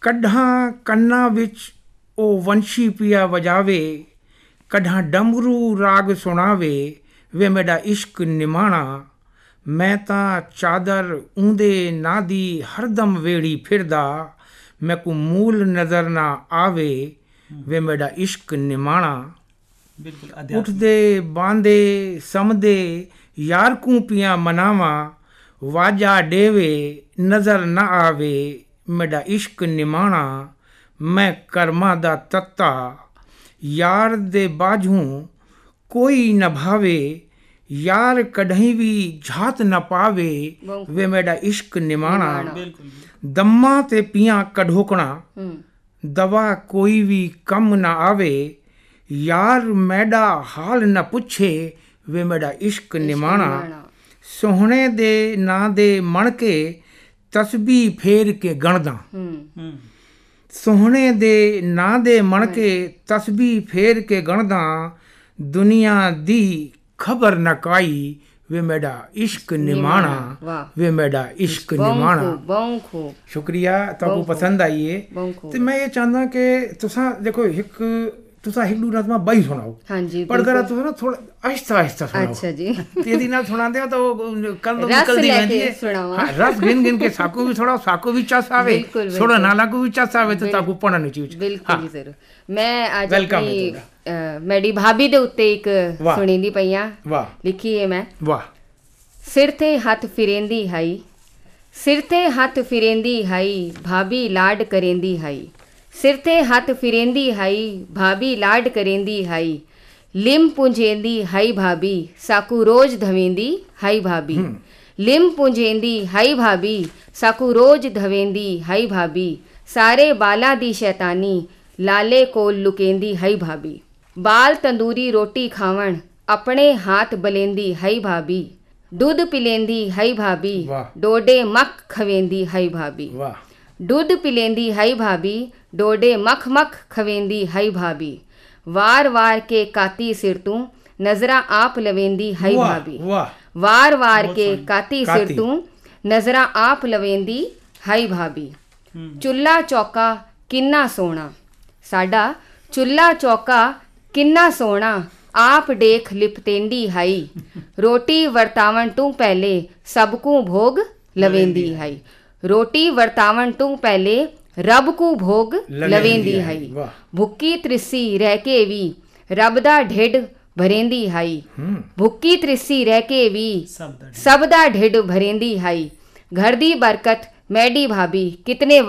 ਕੱਢਾਂ ਕੰਨਾਂ ਵਿੱਚ ਉਹ ਵੰਸ਼ੀ ਪਿਆ ਵਜਾਵੇ। ਕੱਢਾਂ ਡਮਰੂ ਰਾਗ ਸੁਣਾਵੇ। ਵੇ ਮੇਰਾ ਇਸ਼ਕ ਨਿਮਾਣਾ। ਮੈਂ ਤਾਂ ਚਾਦਰ ਉਂਦੇ ਨਾ ਦੀ ਹਰਦਮ ਵੇੜੀ ਫਿਰਦਾ। ਮੈਂ ਕੋ ਮੂਲ ਨਜ਼ਰ ਨਾ ਆਵੇ। ਵੇ ਮੇਰਾ ਇਸ਼ਕ ਨਿਮਾਣਾ। ਬਿਲਕੁਲ ਉੱਠਦੇ ਬਾਂਦੇ ਸਮਦੇ ਯਾਰ ਕੂ ਪੀਆਂ ਮਨਾਵਾਂ। ਵਾਜਾ ਡੇਵੇ। ਨਜ਼ਰ ਨਾ ਆਵੇ ਮੇਰਾ ਇਸ਼ਕ ਨਿਮਾਣਾ ਮੈਂ ਕਰਮਾਂ ਦਾ ਤੱਤਾ ਯਾਰ ਦੇ ਬਾਝੋਂ ਕੋਈ ਨ ਭਾਵੇ ਯਾਰ ਕਢਈ ਵੀ ਝਾਤ ਨ ਪਾਵੇ ਵੇ ਮੇਰਾ ਇਸ਼ਕ ਨਿਮਾਣਾ ਬਿਲਕੁਲ ਦੰਮਾਂ ਤੇ ਪੀਆਂ ਕਢੋਕਣਾ ਹੂੰ ਦਵਾ ਕੋਈ ਵੀ ਕੰਮ ਨਾ ਆਵੇ ਯਾਰ ਮੈਡਾ ਹਾਲ ਨਾ ਪੁੱਛੇ ਵੇ ਮੇਰਾ ਇਸ਼ਕ ਨਿਮਾਣਾ ਨਿਮਾਣਾ। ਸੋਹਣੇ ਦੇ ਨਾਂ ਦੇ ਮਣ ਕੇ ਤਸਬੀ ਫੇਰ ਕੇ ਗਣਦਾ। ਹੂੰ। ਹੂੰ। ਸੋਹਣੇ ਦੇ ਨਾਂ ਦੇ ਮਣ ਕੇ ਤਸਬੀ ਫੇਰ ਕੇ ਗਣਦਾ। ਦੁਨੀਆ ਦੀ ਖਬਰ ਨਾ ਕਾਈ ਵੇ ਮੇਰਾ ਇਸ਼ਕ ਨਿਮਾਣਾ। ਵੇ ਮੇਰਾ ਇਸ਼ਕ ਨਿਮਾਣਾ। ਬਹੁਤ ਖੂਬ ਸ਼ੁਕਰੀਆ ਤੁਹਾਨੂੰ ਪਸੰਦ ਆਈ ਏ। ਬਹੁਤ ਖੂਬ ਤੇ ਮੈਂ ਇਹ ਚਾਹੁੰਦਾ ਕਿ ਤੁਸੀਂ ਦੇਖੋ ਇੱਕ ਤੁਸੀਂ ਹਿੰਦੂ ਨਜ਼ਮਾ ਬਾਈ ਸੁਣਾਓ ਹਾਂਜੀ ਪਰ ਜਰਾ ਤੁਸੀਂ ਨਾ ਥੋੜਾ ਆਹਿਸਤਾ ਆਹਿਸਤਾ ਸੁਣਾਓ ਅੱਛਾ ਜੀ ਤੇ ਇਹਦੀ ਨਾਲ ਸੁਣਾਉਂਦੇ ਹੋ ਤਾਂ ਉਹ ਕੰਨ ਤੋਂ ਰਸ ਨਿਕਲਦੀ ਲੈ ਰਹਿੰਦੀ ਕੇ ਹੈ ਸੁਣਾਵਾਂ। ਹਾਂ, ਰਸ ਗਿਣ ਗਿਣ ਕੇ ਸਾਕੂ ਵੀ ਥੋੜਾ ਸਾਕੂ ਵੀ ਚਸ ਆਵੇ ਬਿਲਕੁਲ, ਬਿਲਕੁਲ। ਥੋੜਾ ਨਾਲਾ ਕੋ ਵੀ ਚਸ ਆਵੇ ਤੇ ਤਾਕੂ ਪਣਾ ਨਹੀਂ ਚੀਜ਼ ਬਿਲਕੁਲ ਜੀ ਜ਼ਰੂਰ ਮੈਂ ਅੱਜ Welcome ਆਪਣੀ ਹੈ ਅ, ਮੈਡੀ ਭਾਬੀ ਦੇ ਉੱਤੇ ਇੱਕ ਵਾਹ। ਸੁਣੀਂਦੀ ਪਈਆਂ ਵਾਹ ਲਿਖੀ ਹੈ ਮੈਂ ਵਾਹ ਸਿਰ ਤੇ ਹੱਥ ਫਿਰੇਂਦੀ ਹਾਈ ਸਿਰ ਤੇ ਹੱਥ ਫਿਰੇਂਦੀ ਹਾਈ ਭਾਬੀ ਲਾਡ ਕਰੇਂਦੀ ਹਾਈ ਸਿਰ ਤੇ ਹੱਥ ਫਿਰੇਂਦੀ ਹਾਈ ਭਾਬੀ ਲਾਡ ਕਰੇਂਦੀ ਹਾਈ। ਲਿਮ ਪੁੰਜੇਂਦੀ ਹਾਈ ਭਾਬੀ ਸਾਕੂ ਰੋਜ਼ ਧਵੇਂਦੀ ਹਾਈ ਭਾਬੀ। ਲਿਮ ਪੁੰਜੇਂਦੀ ਹਾਈ ਭਾਬੀ ਸਾਕੂ ਰੋਜ਼ ਧਵੇਂਦੀ ਹਾਈ ਭਾਬੀ। ਸਾਰੇ ਬਾਲਾਂ ਦੀ ਸ਼ੈਤਾਨੀ ਲਾਲੇ ਕੋਲ ਲੁਕੇਂਦੀ ਹਾਈ ਭਾਬੀ। ਬਾਲ ਤੰਦੂਰੀ ਰੋਟੀ ਖਾਵਣ ਆਪਣੇ ਹੱਥ ਬਲੇਂਦੀ ਹਾਈ ਭਾਬੀ। ਦੁੱਧ ਪਿਲੇਂਦੀ ਹਾਈ ਭਾਬੀ। ਡੋਡੇ ਮੱਖ ਖਵੇਂਦੀ ਹਾਈ ਭਾਬੀ। ਵਾਹ। ਦੁੱਧ ਪਿਲੇਂਦੀ ਹਾਈ ਭਾਬੀ ਡੋਡੇ ਮੱਖ ਮੱਖ ਖਵੇਂਦੀ ਹਾਈ ਭਾਬੀ ਵਾਰ ਵਾਰ ਕੇ ਕਾਤੀ ਸਿਰ ਤੂੰ ਨਜ਼ਰਾਂ ਆਪ ਲਵੇਂਦੀ ਹਾਈ ਵਾਹ, ਭਾਬੀ ਵਾਹ ਵਾਰ ਵਾਰ ਕੇ ਕਾਤੀ ਸਿਰ ਕਾਤੀ। ਤੂੰ ਨਜ਼ਰਾਂ ਆਪ ਲਵੇਂਦੀ ਹਾਈ ਭਾਬੀ ਚੁੱਲਾ ਚੌਕਾ ਕਿੰਨਾ ਸੋਹਣਾ ਸਾਡਾ ਚੁੱਲਾ ਚੌਕਾ ਕਿੰਨਾ ਸੋਹਣਾ ਆਪ ਦੇਖ ਲਿਪਤੇਂਦੀ ਹਾਈ ਰੋਟੀ ਵਰਤਾਵਣ ਤੂੰ ਪਹਿਲੇ ਸਭ ਕੂ ਭੋਗ ਲਵੇਂਦੀ ਹਾਈ ਰੋਟੀ ਵਰਤਾਵਣ ਤੂੰ ਪਹਿਲੇ ਰੱਬ ਕੂ ਭੋਗ ਲਵੇਂਦੀ ਲਵੇਂਦੀ ਹਾਈ। ਹਾਈ ਵਾਹ। ਭੁੱਕੀ ਤ੍ਰਿਸੀ ਰਹਿ ਕੇ ਵੀ ਰੱਬ ਦਾ ਢਿੱਡ ਭਰੇਂਦੀ ਹਾਈ ਹੂੰ ਭੁੱਕੀ ਤ੍ਰਿਸੀ ਰਹਿ ਕੇ ਵੀ ਸਭ ਦਾ ਸਭ ਦਾ ਢਿੱਡ ਭਰੇਂਦੀ ਹਾਈ ਘਰ ਦੀ ਬਰਕਤ ਮੈਡੀ ਭਾਬੀ ਕਿਤਨੇ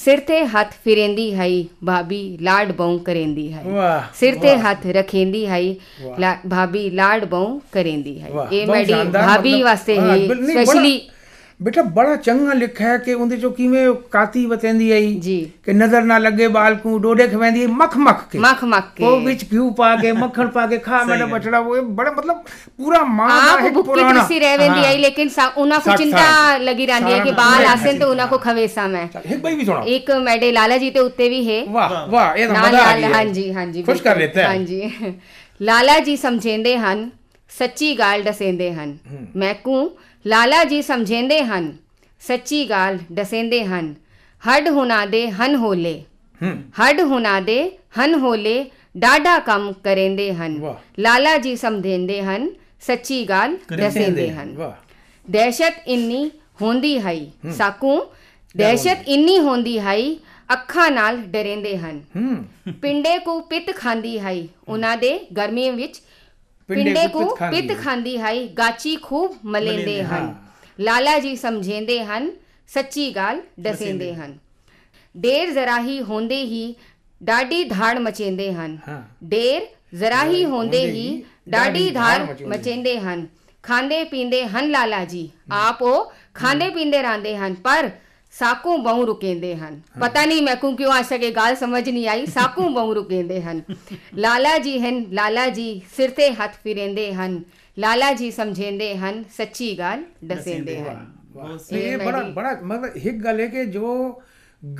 ਸਿਰ ਤੇ ਹੱਥ ਫਿਰੇਂਦੀ ਹੈ ਭਾਬੀ ਲਾਡ ਬਉ ਕਰੇਂਦੀ ਹੈ ਵਾਹ ਸਿਰ ਤੇ ਹੱਥ ਰਖੇਂਦੀ ਹੈ ਭਾਬੀ ਲਾਡ ਬਉ ਕਰੇਂਦੀ ਹੈ ਵਾਹ, ਇਹ ਮੈਡੀ ਭਾਬੀ ਵਾਸਤੇ ਹਾਂ, ਸਪੈਸ਼ਲੀ ਬੇਟਾ ਬੜਾ ਚੰਗਾ ਲਿਖਿਆ ਕਿ ਉਹਦੇ ਚੋਂ ਕਿਵੇਂ ਕਾਤੀ ਬਤੈਂਦੀ ਆਈ ਜੀ। ਕਿ ਨਜ਼ਰ ਨਾ ਲੱਗੇ ਬਾਲਕੂ ਡੋਡੇ ਖਵੈਂਦੀ ਮੱਖ ਮੱਖ ਕੇ। ਮੱਖ ਮੱਖ ਕੇ। ਉਹ ਵਿੱਚ ਘਿਓ ਪਾ ਕੇ ਮੱਖਣ ਪਾ ਕੇ ਖਾ ਮੇਰਾ ਬਚੜਾ ਉਹ ਬੜਾ ਮਤਲਬ ਪੂਰਾ ਮਾਂ ਦਾ ਇੱਕ ਪੁਰਾਣਾ। ਆਪ ਬੁੱਕੀ ਰਹਿਵੇਂਦੀ ਆਈ ਲੇਕਿਨ ਉਹਨਾਂ ਕੋ ਚਿੰਤਾ ਲਗੀ ਰਹਿੰਦੀ ਹੈ ਕਿ ਬਾਲ ਆਸਨ ਤੇ ਉਹਨਾਂ ਕੋ ਖਵੇਸਾ ਮੈਂ। ਇੱਕ ਬਈ ਵੀ ਸੁਣਾ। ਇੱਕ ਮੈਡੇ ਲਾਲਾ ਜੀ ਤੇ ਉੱਤੇ ਵੀ ਹੈ। ਵਾਹ ਵਾਹ ਇਹ ਤਾਂ ਮਜ਼ਾ ਆ ਗਿਆ। ਹਾਂਜੀ ਹਾਂਜੀ ਖੁਸ਼ ਕਰ ਦਿੱਤਾ ਹਾਂਜੀ। ਲਾਲਾ ਜੀ ਸਮਝੇਂਦੇ ਹਨ ਸੱਚੀ ਗੱਲ ਦਸੇਂਦੇ ਹਨ। ਮੈਂ ਕੂ ਲਾਲਾ ਜੀ ਸਮਝੇਂਦੇ ਹਨ ਸੱਚੀ ਗੱਲ ਦਸੇਂਦੇ ਹਨ ਹੱਡ ਹੁਨਾ ਦੇ ਹਨ ਹੋਲੇ ਹੱਡ ਹੁਨਾ ਦੇ ਹਨ ਹੋਲੇ ਡਾਡਾ ਕੰਮ ਕਰੇਂਦੇ ਹਨ। ਲਾਲਾ ਜੀ ਸਮਝੇਂਦੇ ਹਨ ਸੱਚੀ ਗੱਲ ਦਸੇਂਦੇ ਹਨ। ਦਹਿਸ਼ਤ ਇੰਨੀ ਹੁੰਦੀ ਹੈ। ਸਾਕੂ ਦਹਿਸ਼ਤ ਇੰਨੀ ਹੁੰਦੀ ਹੈ ਅੱਖਾਂ ਨਾਲ ਡਰੇਂਦੇ ਹਨ। ਪਿੰਡੇ ਕੋ ਪਿੱਤ ਖਾਂਦੀ ਹੈ। ਉਹਨਾਂ ਦੇ ਗਰਮੀਆਂ ਵਿੱਚ ਪਿੰਡੇ ਕੋ ਪਿੱਤ ਖਾਂਦੀ ਪਿੱਤ ਹੈ। ਖਾਂਦੀ ਹੈ ਗਾਚੀ ਖੂਬ ਮਲੇਂਦੇ ਹਨ। ਲਾਲਾ ਜੀ ਸਮਝੇਂਦੇ ਹਨ ਸੱਚੀ ਗੱਲ ਦਸੇਂਦੇ। ਹਨ। ਦੇਰ ਜ਼ਰਾ ਹੀ ਹੁੰਦੇ ਹੀ ਡਾਡੀ ਧਾੜ ਮਚੇਂਦੇ ਹਨ। ਹਾਂ। ਦੇਰ ਜ਼ਰਾ ਹੀ ਹੁੰਦੇ ਹੀ ਡਾਡੀ ਡਾਢੀ ਧਾਰ ਮਚੇਂਦੇ ਹਨ। ਖਾਂਦੇ ਪੀਂਦੇ ਹਨ ਲਾਲਾ ਜੀ। ਆਪ ਉਹ ਖਾਂਦੇ ਪੀਂਦੇ ਰਹਿੰਦੇ ਹਨ ਪਰ ਸਾਕੂ ਬਹੁ ਰੁਕੇਂਦੇ ਹਨ। ਪਤਾ ਨਹੀਂ ਮੈਂ ਕੋ ਕਿਉਂ ਆ ਸਕੇ ਗੱਲ ਸਮਝ ਨਹੀਂ ਆਈ। ਸਾਕੂ ਬਹੁ ਰੁਕੇਂਦੇ ਹਨ। ਲਾਲਾ ਜੀ ਹਨ ਲਾਲਾ ਜੀ ਸਿਰ ਤੇ ਹੱਥ ਫਿਰੇਂਦੇ ਹਨ। ਲਾਲਾ ਜੀ ਸਮਝੇਂਦੇ ਹਨ ਸੱਚੀ ਗੱਲ ਦਸੇਂਦੇ ਹਨ। ਇਹ ਬੜਾ ਬੜਾ ਮਤਲਬ ਇੱਕ ਗੱਲ ਹੈ ਕਿ ਜੋ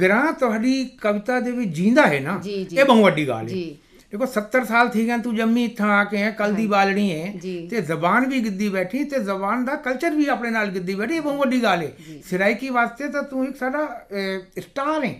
ਗ੍ਰਾਂ ਤੁਹਾਡੀ ਕਵਿਤਾ ਦੇ ਵਿੱਚ ਜਿੰਦਾ ਹੈ ਨਾ। ਇਹ ਬਹੁਤ ਵੱਡੀ ਗੱਲ ਹੈ। ਜੀ। ਦੇਖੋ 70 ਸਾਲ ਥੀ ਗਏ ਤੂੰ ਜੰਮੀ ਇੱਥਾਂ ਆ ਕੇ ਹੈ ਕੱਲ ਦੀ ਬਾਲਣੀ ਹੈ। ਤੇ ਜ਼ਬਾਨ ਵੀ ਗਿੱਦੀ ਬੈਠੀ ਤੇ ਜ਼ਬਾਨ ਦਾ ਕਲਚਰ ਵੀ ਆਪਣੇ ਨਾਲ ਗਿੱਦੀ ਬੈਠੀ ਇਹ ਬਹੁਤ ਵੱਡੀ ਗੱਲ ਹੈ ਸਿਰਾਇਕੀ ਵਾਸਤੇ ਤਾਂ ਤੂੰ ਇੱਕ ਸਾਡਾ ਸਟਾਰ ਹੈ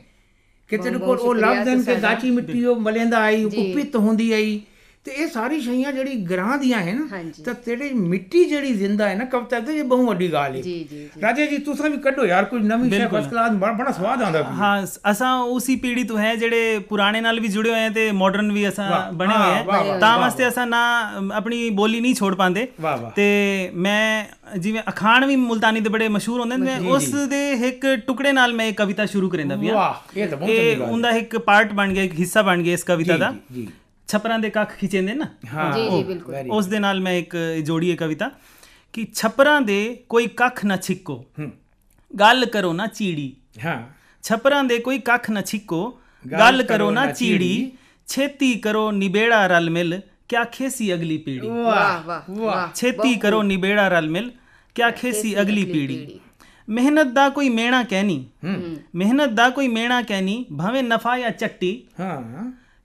ਕਿ ਤੇਰੇ ਕੋਲ ਉਹ ਲਫ਼ਜ਼ ਹਨ ਕਿ। ਗਾਚੀ ਮਿੱਟੀ ਉਹ ਮਲੇਂਦਾ ਆਈ ਉਹ। ਕੁਪਿਤ ਹੁੰਦੀ ਆਈ ਤੇ ਇਹ ਸਾਰੀ ਸ਼ਈਆਂ ਜਿਹੜੀ ਗ੍ਰਾਂ ਦੀਆਂ ਹੈ ਨਾ। ਤਾਂ ਤੇਰੀ ਮਿੱਟੀ ਜਿਹੜੀ ਜ਼ਿੰਦਾ ਹੈ ਨਾ ਕਵਿਤਾ ਤੇ ਇਹ ਬਹੁਤ ਵੱਡੀ ਗੱਲ ਹੈ। ਜੀ ਜੀ ਰਾਜੇ ਜੀ ਤੁਸੀਂ ਵੀ ਕੱਢੋ ਯਾਰ ਕੋਈ ਨਵੀਂ ਸ਼ੈ। ਫਸਟ ਕਲਾਸ ਬੜਾ ਸਵਾਦ ਆਉਂਦਾ ਹਾਂ ਅਸਾਂ ਉਸੇ ਪੀੜ੍ਹੀ ਤੋਂ ਹੈ ਜਿਹੜੇ ਪੁਰਾਣੇ ਨਾਲ ਵੀ ਜੁੜੇ ਹੋਏ ਆ ਤੇ ਮਾਡਰਨ ਵੀ ਅਸਾਂ ਬਣੇ ਹੋਏ ਆ ਤਾਂ ਵਾਸਤੇ ਅਸਾਂ ਨਾ ਆਪਣੀ ਬੋਲੀ ਨਹੀਂ ਛੋੜ ਪਾਉਂਦੇ। ਤੇ ਮੈਂ ਜਿਵੇਂ ਅਖਾਣ ਵੀ ਮੁਲਤਾਨੀ ਦੇ ਬੜੇ ਮਸ਼ਹੂਰ ਹੁੰਦੇ ਨੇ ਉਸ ਦੇ ਇੱਕ ਟੁਕੜੇ ਨਾਲ ਮੈਂ ਇਹ ਕਵਿਤਾ ਸ਼ੁਰੂ ਕਰੇਂਦਾ ਪਿਆ। ਵਾਹ ਇਹ ਤਾਂ ਬਹੁਤ ਚੰਗੀ ਗੱਲ ਹੈ। ਉਹਦਾ ਇੱਕ ਪਾਰਟ ਬਣ ਗਿਆ ਇੱਕ ਹਿੱਸਾ ਬਣ ਗਿਆ ਇਸ ਕਵਿਤਾ ਦਾ। ਜੀ, ਜੀ। ਛਪਰਾਂ ਦੇ ਕੱਖ ਖਿਚੇਂਦੇ ਨਾ ਹਾਂ ਜੀ, ਜੀ, ਉਹ, ਬਿਲਕੁਲ। very ਉਸ ਦੇ ਨਾਲ ਮੈਂ ਇੱਕ ਜੋੜੀ ਹੈ ਕਵਿਤਾ ਕਿ ਛਪਰਾਂ ਦੇ ਕੋਈ ਕੱਖ ਨਾ ਛਿੱਕੋ ਹੂੰ ਗੱਲ ਕਰੋ ਨਾ ਚੀੜੀ ਹਾਂ ਛਪਰਾਂ ਦੇ ਕੋਈ ਕੱਖ ਨਾ ਛਿੱਕੋ ਗੱਲ ਕਰੋ ਨਾ ਚੀੜੀ ਛੇਤੀ ਕਰੋ ਨਿਬੇੜਾ ਰਲ ਮਿਲ ਕਿਆ ਖੇਸੀ ਅਗਲੀ ਪੀੜੀ ਵਾਹ ਵਾਹ ਵਾਹ ਛੇਤੀ ਕਰੋ ਨਿਬੇੜਾ ਰਲ ਮਿਲ ਕਿਆ ਖੇਸੀ ਅਗਲੀ ਪੀੜੀ ਮਿਹਨਤ ਦਾ ਕੋਈ ਮੇਣਾ ਕਹਿਨੀ ਹੂੰ ਮਿਹਨਤ ਦਾ ਕੋਈ ਮੇਣਾ ਕਹਿਨੀ ਭਾਵੇਂ ਨਫਾ ਜਾਂ ਚੱਟੀ ਹਾਂ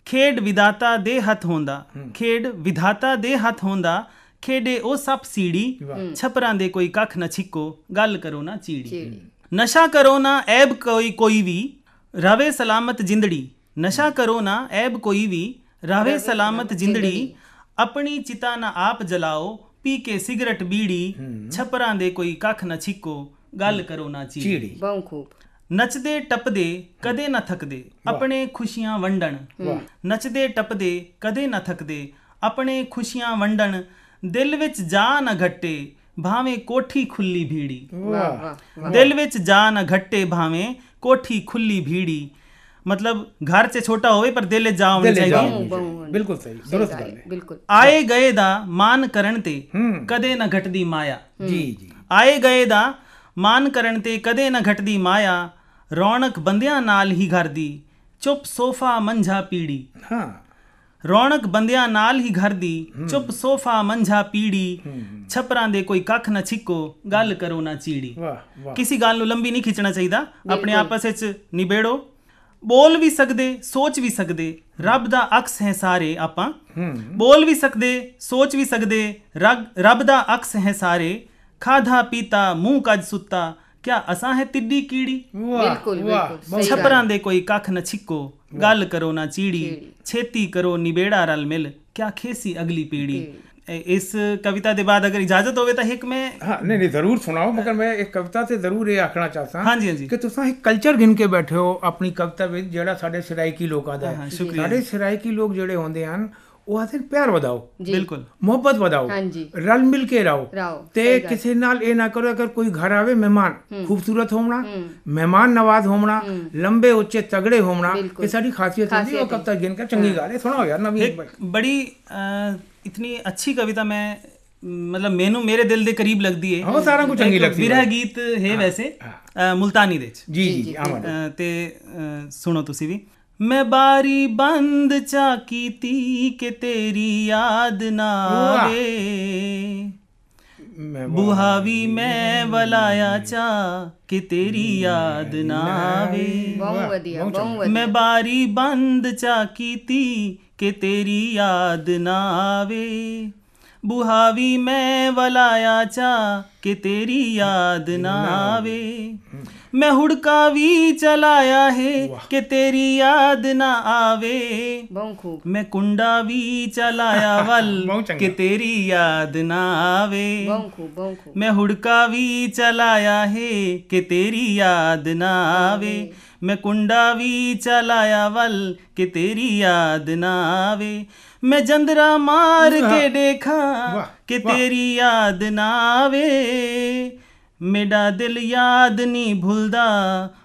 ਖੇਡ ਵਿਦਾਤਾ ਦੇ ਹੱਥ ਹੁੰਦਾ ਖੇਡ ਵਿਧਾਤਾ ਦੇ ਹੱਥ ਹੁੰਦਾ ਖੇਡੇ ਉਹ ਸੱਪ ਸੀੜੀ ਛਪਰਾਂ ਦੇ ਕੋਈ ਕੱਖ ਨਾ ਛਿੱਕੋ ਗੱਲ ਕਰੋ ਨਾ ਚੀੜੀ। ਨਸ਼ਾ ਕਰੋ ਨਾ ਐਬ ਕੋਈ ਕੋਈ ਵੀ ਰਵੇ ਸਲਾਮਤ ਜਿੰਦੜੀ। ਨਸ਼ਾ ਕਰੋ ਨਾ ਐਬ ਕੋਈ ਵੀ ਰਵੇ ਸਲਾਮਤ ਜਿੰਦੜੀ। ਆਪਣੀ ਚਿਤਾ ਨਾ ਆਪ ਜਲਾਓ ਪੀ ਕੇ ਸਿਗਰਟ ਬੀੜੀ ਛਪਰਾਂ ਦੇ ਕੋਈ ਕੱਖ ਨਾ ਛਿੱਕੋ ਗੱਲ ਕਰੋ ਨਾ ਚੀੜੀ। ਚੀੜੀ। ਬਹੁ ਖੂਬ। ਨੱਚਦੇ ਟੱਪਦੇ ਕਦੇ ਨਾ ਥੱਕਦੇ। ਆਪਣੇ ਖੁਸ਼ੀਆਂ ਵੰਡਣ। ਨੱਚਦੇ ਟੱਪਦੇ ਕਦੇ ਨਾ ਥੱਕਦੇ। ਆਪਣੇ ਖੁਸ਼ੀਆਂ ਵੰਡਣ ਦਿਲ ਵਿੱਚ ਜਾ ਨਾ ਘਟੇ ਭਾਵੇਂ ਕੋਠੀ ਖੁੱਲੀ ਭੀੜੀ। ਵਾਹ। ਵਾਹ ਦਿਲ ਵਿੱਚ ਜਾ ਨਾ ਘਟੇ ਭਾਵੇਂ ਕੋਠੀ ਖੁੱਲੀ ਭੀੜੀ। ਮਤਲਬ ਘਰ 'ਚ ਛੋਟਾ ਹੋਵੇ ਪਰ ਦਿਲ 'ਚ ਜਾ ਹੋਣੀ ਦਿਲ ਚਾਹੀਦੀ। ਜਾਓ ਬਹੁ ਬਿਲਕੁਲ ਸਹੀ ਦੁਰਸਤ ਗੱਲ ਹੈ ਬਿਲਕੁਲ। ਆਏ ਗਏ ਦਾ ਮਾਨ ਕਰਨ ਤੇ ਹੂੰ। ਕਦੇ ਨਾ ਮਾਨ ਕਰਨ ਤੇ ਕਦੇ ਨਾ ਘਟਦੀ ਮਾਇਆ ਰੌਣਕ ਬੰਦਿਆਂ ਨਾਲ ਹੀ ਘਰ ਦੀ ਚੁੱਪ ਸੋਫਾ ਮੰਝਾ ਪੀੜੀ। ਹਾਂ। ਰੌਣਕ ਬੰਦਿਆਂ ਨਾਲ ਹੀ ਘਰ ਦੀ ਚੁੱਪ ਸੋਫਾ ਮੰਝਾ ਪੀੜੀ ਛਪਰਾਂ ਦੇ ਕੋਈ ਕੱਖ ਨਾ ਛਿੱਕੋ ਗੱਲ ਕਰੋ ਨਾ ਚੀੜੀ। ਵਾਹ ਕਿਸੇ ਗੱਲ ਨੂੰ ਲੰਬੀ ਨਹੀਂ ਖਿੱਚਣਾ ਚਾਹੀਦਾ ਆਪਣੇ ਆਪਸ ਵਿੱਚ ਨਿਬੇੜੋ। ਬੋਲ ਵੀ ਸਕਦੇ ਸੋਚ ਵੀ ਸਕਦੇ ਰੱਬ ਦਾ ਅਕਸ ਹੈ ਸਾਰੇ ਆਪਾਂ। ਬੋਲ ਵੀ ਸਕਦੇ ਸੋਚ ਵੀ ਸਕਦੇ ਰੱਬ ਦਾ ਅਕਸ ਹੈ ਸਾਰੇ। ਖਾਧਾ ਪੀਤਾ ਮੂੰਹ ਕੱਜ ਸੁੱਤਾ ਕਿਆ ਅਸਾਂ ਹੈ ਤਿੱਡੀ ਕੀੜੀ? ਬਿਲਕੁਲ ਬਿਲਕੁਲ ਛਪਰਾਂ ਦੇ ਕੋਈ ਕੱਖ ਨਾ ਛਿੱਕੋ ਗੱਲ ਕਰੋ ਨਾ ਚੀੜੀ ਛੇਤੀ ਕਰੋ ਨਿਬੇੜਾ ਰਲ ਮਿਲ ਕਿਆ ਖੇਸੀ ਅਗਲੀ ਪੀੜੀ। ਇਸ ਕਵਿਤਾ ਦੇ ਬਾਅਦ ਅਗਰ ਇਜਾਜ਼ਤ ਹੋਵੇ ਤਾਂ ਇੱਕ ਮੈਂ ਹਾਂ ਨਹੀਂ ਨਹੀਂ ਜ਼ਰੂਰ ਸੁਣਾਓ ਮਗਰ ਮੈਂ ਇੱਕ ਕਵਿਤਾ ਤੇ ਜ਼ਰੂਰ ਇਹ ਆਖਣਾ ਚਾਹਤਾ। ਹਾਂ ਕਿ ਤੁਸੀਂ ਇੱਕ ਕਲਚਰ ਗਿਣ ਕੇ ਬੈਠੇ ਹੋ ਆਪਣੀ ਕਵਿਤਾ ਵਿੱਚ ਜਿਹੜਾ ਸਾਡੇ ਸਰਾਇਕੀ ਲੋਕਾਂ ਦਾ ਹੈ। ਸਾਡੇ ਸਰਾਇਕੀ ਲੋਕ ਜਿਹੜੇ ਹੁੰਦੇ ਹਨ ਉਹ ਆਖਦੇ ਨੇ ਪਿਆਰ ਵਧਾਓ ਬਿਲਕੁਲ ਮੁਹੱਬਤ ਵਧਾਓ ਹਾਂਜੀ ਰਲ ਮਿਲ ਕੇ ਰਹੋ ਰਹੋ, ਤੇ ਸਹੀ ਗੱਲ। ਕਿਸੇ ਨਾਲ ਇਹ ਨਾ ਕਰੋ ਅਗਰ ਕੋਈ ਘਰ ਆਵੇ ਮਹਿਮਾਨ ਖੂਬਸੂਰਤ ਹੋਣਾ ਮਹਿਮਾਨ ਨਵਾਜ਼ ਹੋਣਾ ਲੰਬੇ ਉੱਚੇ ਤਗੜੇ ਹੋਣਾ ਬਿਲਕੁਲ। ਇਹ ਸਾਡੀ ਖਾਸੀਅਤ ਹੁੰਦੀ ਹੈ ਉਹ ਕਵਿਤਾ ਗਿਣ ਕੇ ਚੰਗੀ ਗੱਲ ਹੈ ਸੁਣਾਓ ਯਾਰ ਨਵੀਂ ਇੱਕ ਬੜੀ ਅ, ਇਤਨੀ ਅੱਛੀ ਕਵਿਤਾ ਮੈਂ ਮਤਲਬ ਮੈਨੂੰ ਮੇਰੇ ਦਿਲ ਦੇ ਕਰੀਬ ਲੱਗਦੀ ਹੈ ਹਾਂ, ਉਹ ਸਾਰਿਆਂ ਨੂੰ ਚੰਗੀ ਇੱਕ ਲੱਗਦੀ ਹੈ। ਵਿਰਹ ਗੀਤ ਹੈ ਵੈਸੇ ਅ, ਮੁਲਤਾਨੀ ਦੇ ਚ ਜੀ ਜੀ ਆਮਨ ਅ, ਤੇ ਅ, ਸੁਣੋ ਤੁਸੀਂ ਵੀ ਮੈਂ ਬਾਰੀ ਬੰਦ ਚਾ ਕੀਤੀ ਕਿ ਤੇਰੀ ਯਾਦ ਨਾ ਵਾਹ। ਆਵੇ ਮੈਂ ਬੁਹਾ ਵੀ ਮੈਂ ਵਲਾਇਆ ਚਾ ਕਿ ਤੇਰੀ ਯਾਦ ਨਾ ਆਵੇ ਬਹੁ ਵਧੀਆ ਬਹੁ ਵਧੀਆ ਮੈਂ ਬਾਰੀ ਬੰਦ ਚਾ ਕੀਤੀ ਕਿ ਤੇਰੀ ਯਾਦ ਨਾ ਆਵੇ ਬੁਹਾ ਵੀ ਮੈਂ ਵਲਾਇਆ ਚਾ ਕਿ ਤੇਰੀ ਯਾਦ ਨਾ ਆਵੇ ਮੈਂ ਹੁੜਕਾ ਵੀ ਚਲਾਇਆ ਹੈ ਕਿ ਤੇਰੀ ਯਾਦ ਨਾ ਆਵੇ ਬਹੁ ਖੂਬ ਮੈਂ ਕੁੰਡਾ ਵੀ ਚਲਾਇਆ ਵੱਲ ਬਹੁਤ ਚੰਗਾ। ਕਿ ਤੇਰੀ ਯਾਦ ਨਾ ਆਵੇ ਬਹੁ ਖੂਬ ਬਹੁ ਖੂਬ ਮੈਂ ਹੁੜਕਾ ਵੀ ਚਲਾਇਆ ਮੈਂ ਜੰਦਰਾ ਮਾਰ ਕੇ ਦੇਖਾਂ ਕਿ ਤੇਰੀ ਯਾਦ ਨਾ ਆਵੇ। ਮੇਰਾ ਦਿਲ ਯਾਦ ਨਹੀਂ ਭੁੱਲਦਾ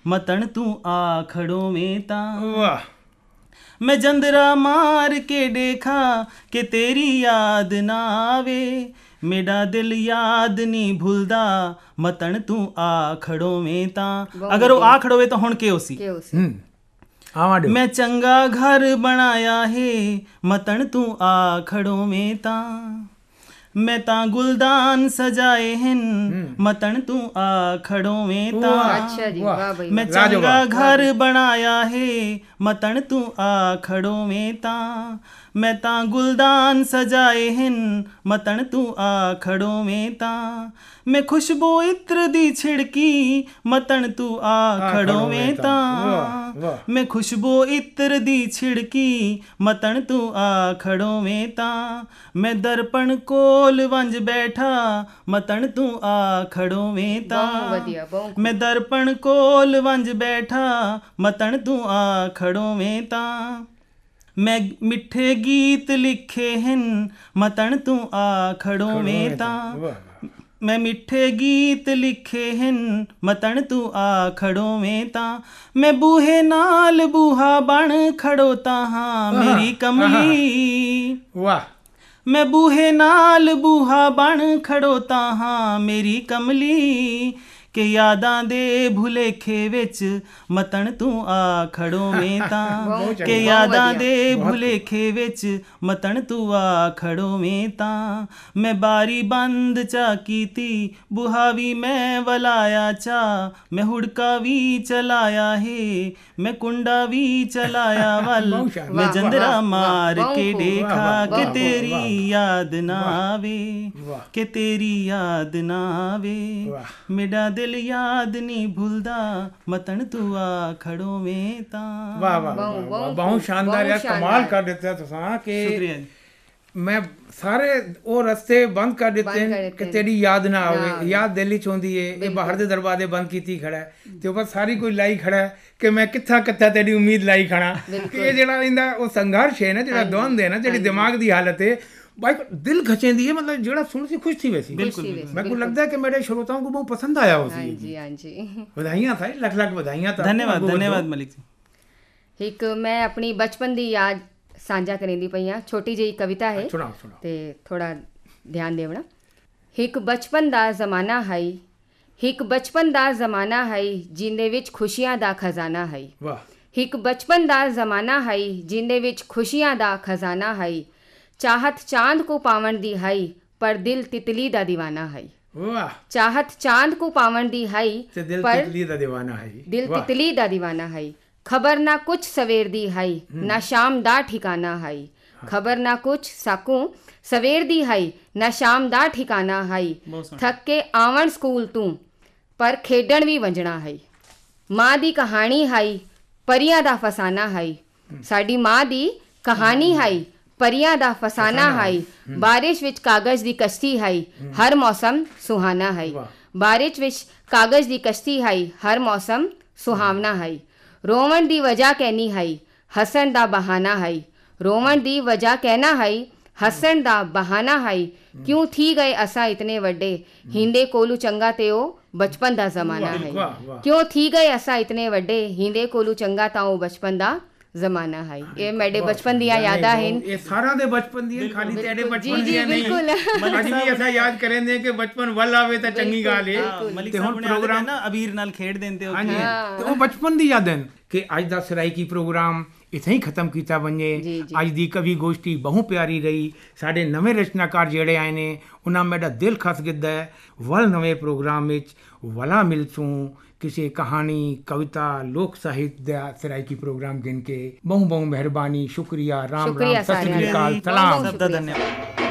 ਮਤਣ ਤੂੰ ਆ ਖੜੋਵੇਂ ਤਾਂ। ਵਾਹ। ਮੈਂ ਜੰਦਰਾ ਮਾਰ ਕੇ ਦੇਖਾਂ ਕਿ ਤੇਰੀ ਯਾਦ ਨਾ ਆਵੇ। ਮੇਰਾ ਦਿਲ ਯਾਦ ਨਹੀਂ ਭੁੱਲਦਾ ਮਤਣ ਤੂੰ ਆ ਖੜੋਵੇਂ ਤਾਂ। ਅਗਰ ਉਹ ਆ ਖੜੋਵੇ ਤਾਂ ਹੁਣ ਕਿਉਂ ਸੀ? ਕਿ ਉਸ ਹੂੰ ਆਵਾਂ ਮੈਂ ਚੰਗਾ ਘਰ ਬਣਾਇਆ ਹੈ ਮਤਣ ਤੂੰ ਆ ਖੜੋਵੇਂ ਤਾਂ ਮੈਂ ਤਾਂ ਗੁਲਦਾਨ ਸਜਾਏ ਹਨ ਮਤਣ ਤੂੰ ਆ ਖੜੋਵੇਂ ਤਾਂ ਅੱਛਾ ਜੀ ਵਾਹ ਬਈ ਮੈਂ ਚੰਗਾ ਘਰ ਬਣਾਇਆ ਹੈ ਤੂੰ ਤਾਂ ਮੈਂ ਤਾਂ ਗੁਲਦਾਨ ਸਜਾਏ ਹਨ ਮਤਣ ਤੂੰ ਆ ਖੜੋਵੇਂ ਤਾਂ। ਮੈਂ ਖੁਸ਼ਬੂ ਇਤਰ ਦੀ ਛਿੜਕੀ ਮਤਣ ਤੂੰ ਆ ਖੜੋਵੇਂ ਤਾਂ। ਵਾਹ, ਵਾਹ। ਮੈਂ ਖੁਸ਼ਬੂ ਇਤਰ ਦੀ ਛਿੜਕੀ ਮਤਣ ਤੂੰ ਆ ਖੜੋਵੇਂ ਤਾਂ। ਮੈਂ ਦਰਪਣ ਕੋਲ ਵੰਜ ਬੈਠਾ ਮਤਣ ਤੂੰ ਆ ਖੜੋਵੇਂ ਬਹੁ ਤਾਂ ਮੈਂ ਦਰਪਣ ਕੋਲ ਵੰਜ ਬੈਠਾ ਮਤਣ ਤੂੰ ਆ ਖੜੋਵੇਂ ਤਾਂ। ਮੈਂ ਮਿੱਠੇ ਗੀਤ ਲਿਖੇ ਹਨ ਮਤਣ ਤੂੰ ਆ ਖੜੋਵੇਂ ਤਾਂ ਵਾਹ ਮੈਂ ਮਿੱਠੇ ਗੀਤ ਲਿਖੇ ਹਨ ਮਤਣ ਤੂੰ ਆ ਖੜੋਵੇਂ ਤਾਂ ਮੈਂ ਬੂਹੇ ਨਾਲ ਬੂਹਾ ਬਣ ਖੜੋਤਾ ਹਾਂ ਮੇਰੀ ਕਮਲੀ ਵਾਹ ਮੈਂ ਬੂਹੇ ਨਾਲ ਬੂਹਾ ਬਣ ਖੜੋਤਾ ਹਾਂ ਮੇਰੀ ਕਮਲੀ ਕਿ ਯਾਦਾਂ ਦੇ ਭੁਲੇਖੇ ਵਿੱਚ ਮਤਣ ਤੂੰ ਆ ਖੜੋਵੇਂ ਤਾਂ ਬਹੁਤ ਚੰਗਾ, ਕਿ ਯਾਦਾਂ। ਦੇ ਭੁਲੇਖੇ ਵਿੱਚ ਮਤਣ ਤੂੰ ਆ ਖੜੋਵੇਂ ਤਾਂ ਮੈਂ ਬਾਰੀ ਬੰਦ ਚਾ ਕੀਤੀ ਬੁਹਾ ਵੀ ਮੈਂ ਵਲਾਇਆ ਚਾ ਮੈਂ ਹੁੜਕਾ ਵੀ ਚਲਾਇਆ ਹੈ ਮੈਂ ਕੁੰਡਾ ਵੀ ਚਲਾਇਆ ਵੱਲ। ਮੈਂ ਜੰਦਰਾ ਮਾਰ ਕੇ ਦੇਖਾ ਕਿ ਤੇਰੀ ਯਾਦ ਨਾ ਆਵੇ। ਕਿ ਤੇਰੀ ਯਾਦ ਨਾ ਆਵੇ। ਮੇਰਾ ਦਿਲ ਯਾਦ ਨਹੀਂ ਭੁੱਲਦਾ ਮਤਣ ਤੂੰ ਆ ਖੜੋਵੇਂ ਤਾਂ। ਵਾਹ ਵਾਹ ਬਹੁਤ- ਸ਼ਾਨਦਾਰ ਯਾਰ ਕਮਾਲ। ਕਰ ਦਿੱਤਾ ਤੁਸੀਂ ਕਿ ਸ਼ੁਕਰੀਆ ਜੀ। ਮੈਂ ਸਾਰੇ ਉਹ ਰਸਤੇ ਬੰਦ ਕਰ ਦਿੱਤੇ ਦਿੱਤੇ ਕਿ ਨੇ। ਤੇਰੀ ਯਾਦ ਨਾ ਨਾ ਆਵੇ। ਯਾਦ ਦਿੱਲੀ ਚ ਹੁੰਦੀ ਏ ਇਹ ਬਾਹਰ ਦੇ ਦਰਵਾਜ਼ੇ ਬੰਦ ਕੀਤੀ ਖੜਾ ਤੇ ਉਹ ਸਾਰੀ ਕੋਈ ਲਾਈ ਖੜਾ ਕਿ ਮੈਂ ਕਿੱਥਾ ਕਿੱਥਾ ਤੇਰੀ ਉਮੀਦ ਲਾਈ ਖੜਾ। ਕਿ ਇਹ ਜਿਹੜਾ ਇਹਦਾ ਉਹ ਸੰਘਰਸ਼ ਹੈ ਨਾ ਜਿਹੜਾ ਦਵੰਦ ਹੈ ਨਾ ਜਿਹੜੀ ਦਿਮਾਗ ਦੀ ਹਾਲਤ ਹੈ भाई दिल खचेंदी है मतलब जेड़ा सुन सी खुश थी वैसी। बिल्कुल मेरे को लगता है कि मेरे श्रोताओं को बहुत पसंद आया होसी जी हाँ जी। बधाइयाँ था लाख लाख बधाइयाँ तो था धन्यवाद धन्यवाद मलिक जी। एक मैं अपनी बचपन दी याद ਸਾਂਝਾ ਕਰੇਂਦੀ ਪਈ ਆ ਛੋਟੀ ਜਿਹੀ ਕਵਿਤਾ ਹੈ ਸੁਣਾਓ ਸੁਣਾਓ ਤੇ ਥੋੜਾ ਧਿਆਨ ਦੇਵਣਾ ਇੱਕ ਬਚਪਨ ਦਾ ਜ਼ਮਾਨਾ ਹੈ ਇੱਕ ਬਚਪਨ ਦਾ ਜ਼ਮਾਨਾ ਹੈ ਜਿੰਦੇ ਵਿੱਚ ਖੁਸ਼ੀਆਂ ਦਾ ਖਜ਼ਾਨਾ ਹੈ ਵਾਹ ਇੱਕ ਬਚਪਨ ਦਾ ਜ਼ਮਾਨਾ ਹੈ ਜਿੰਦੇ ਵਿੱਚ ਖੁਸ਼ੀਆਂ ਦਾ ਖਜ਼ਾਨਾ ਹੈ चाहत चाँद को पावन दी हई पर दिल तितली दा दीवाना हई। चाहत चाँद को पावन दी हई पर तितली दा दीवाना हई। दिल तितली दा दीवाना हई। खबर ना कुछ सवेर दी हई हम्म। ना शाम दा ठिकाना हई। हाँ। खबर ना कुछ साकू सवेर दी हई ना शाम दा ठिकाना हई। थक के आवण स्कूल तू पर खेडन भी वंजणा हई। माँ दी कहानी हई परियाँ दा फसाना हई। हम्म। साडी माँ दी कहानी हम्म। हई ਪਰੀਆਂ ਦਾ ਫਸਾਨਾ ਹੈ। ਬਾਰਿਸ਼ ਵਿੱਚ ਕਾਗਜ਼ ਦੀ ਕਸ਼ਤੀ ਹੈ। ਹਰ ਮੌਸਮ ਸੁਹਾਨਾ ਹੈ ਵਾਹ। ਬਾਰਿਸ਼ ਵਿੱਚ ਕਾਗਜ਼ ਦੀ ਕਸ਼ਤੀ ਹੈ ਹਰ ਮੌਸਮ ਸੁਹਾਵਣਾ ਹੈ। ਰੋਵਣ ਦੀ ਵਜ੍ਹਾ ਕਹਿਨੀ ਹੈ ਹਸਣ ਦਾ ਬਹਾਨਾ ਹੈ ਰੋਵਣ ਦੀ ਵਜ੍ਹਾ ਕਹਿਣਾ ਹੈ ਹਸਣ ਦਾ ਬਹਾਨਾ ਹੈ। ਕਿਉਂ ਥੀ ਗਏ ਅਸਾਂ ਇਤਨੇ ਵੱਡੇ? ਹਿੰਦੇ ਕੋਲੂ ਚੰਗਾ ਤੇ ਉਹ ਬਚਪਨ ਦਾ ਜ਼ਮਾਨਾ ਹੈ। ਕਿਉਂ ਥੀ ਗਏ ਅਸਾਂ ਇਤਨੇ ਵੱਡੇ? ਹਿੰਦੇ ਕੋਲੂ ਚੰਗਾ ਤਾਂ ਉਹ ਬਚਪਨ ਦਾ ਜ਼ਮਾਨਾ ਹੈ ਇਹ ਮੇਰੇ ਬਚਪਨ ਦੀਆਂ ਯਾਦਾਂ ਹਨ। ਇਹ ਸਾਰਿਆਂ ਦੇ ਬਚਪਨ ਦੀਆਂ ਖਾਲੀ ਤੇਰੇ ਬਚਪਨ ਦੀਆਂ ਨਹੀਂ। ਬਿਲਕੁਲ। ਅੱਜ ਵੀ ਅਸਾਂ ਯਾਦ ਕरेंगे ਕਿ ਬਚਪਨ ਵੱਲ ਆਵੇ ਤਾਂ ਚੰਗੀ ਗੱਲ ਮਲਿਕ ਤੇ ਹੁਣ ਪ੍ਰੋਗਰਾਮ ਨਾ ਅਬੀਰ ਨਾਲ ਖੇਡ ਦਿੰਦੇ ਹੋ। ਤੇ ਉਹ ਬਚਪਨ ਦੀ ਯਾਦਾਂ ਕਿ ਅੱਜ ਦਾ ਸਰਾਇਕੀ ਪ੍ਰੋਗਰਾਮ ਇੱਥੇ ਹੀ ਖਤਮ ਕੀਤਾ ਵੰਜੇ। ਅੱਜ ਦੀ ਕਵੀ ਗੋਸ਼ਟੀ ਬਹੁ ਪਿਆਰੀ ਰਹੀ। ਸਾਡੇ ਨਵੇਂ ਰਚਨਾਕਾਰ ਜਿਹੜੇ ਆਏ ਨੇ ਉਹਨਾਂ ਮੇਰਾ ਦਿਲ ਖਸ ਗਿੱਦਾ ਹੈ। ਵੱਲ ਨਵੇਂ ਪ੍ਰੋਗਰਾਮ ਵਿੱਚ ਵਲਾ ਮਿਲਸੂ ਕਿਸੇ ਕਹਾਣੀ ਕਵਿਤਾ ਲੋਕ ਸਾਹਿਤ ਦਾ ਸਰਾਇਕੀ ਪ੍ਰੋਗਰਾਮ ਗਿਣ ਕੇ ਬਹੁ ਬਹੁ ਮਿਹਰਬਾਨੀ ਸ਼ੁਕਰੀਆ ਰਾਮ ਸ਼ੁਕਰੀਆ ਰਾਮ ਸਤਿ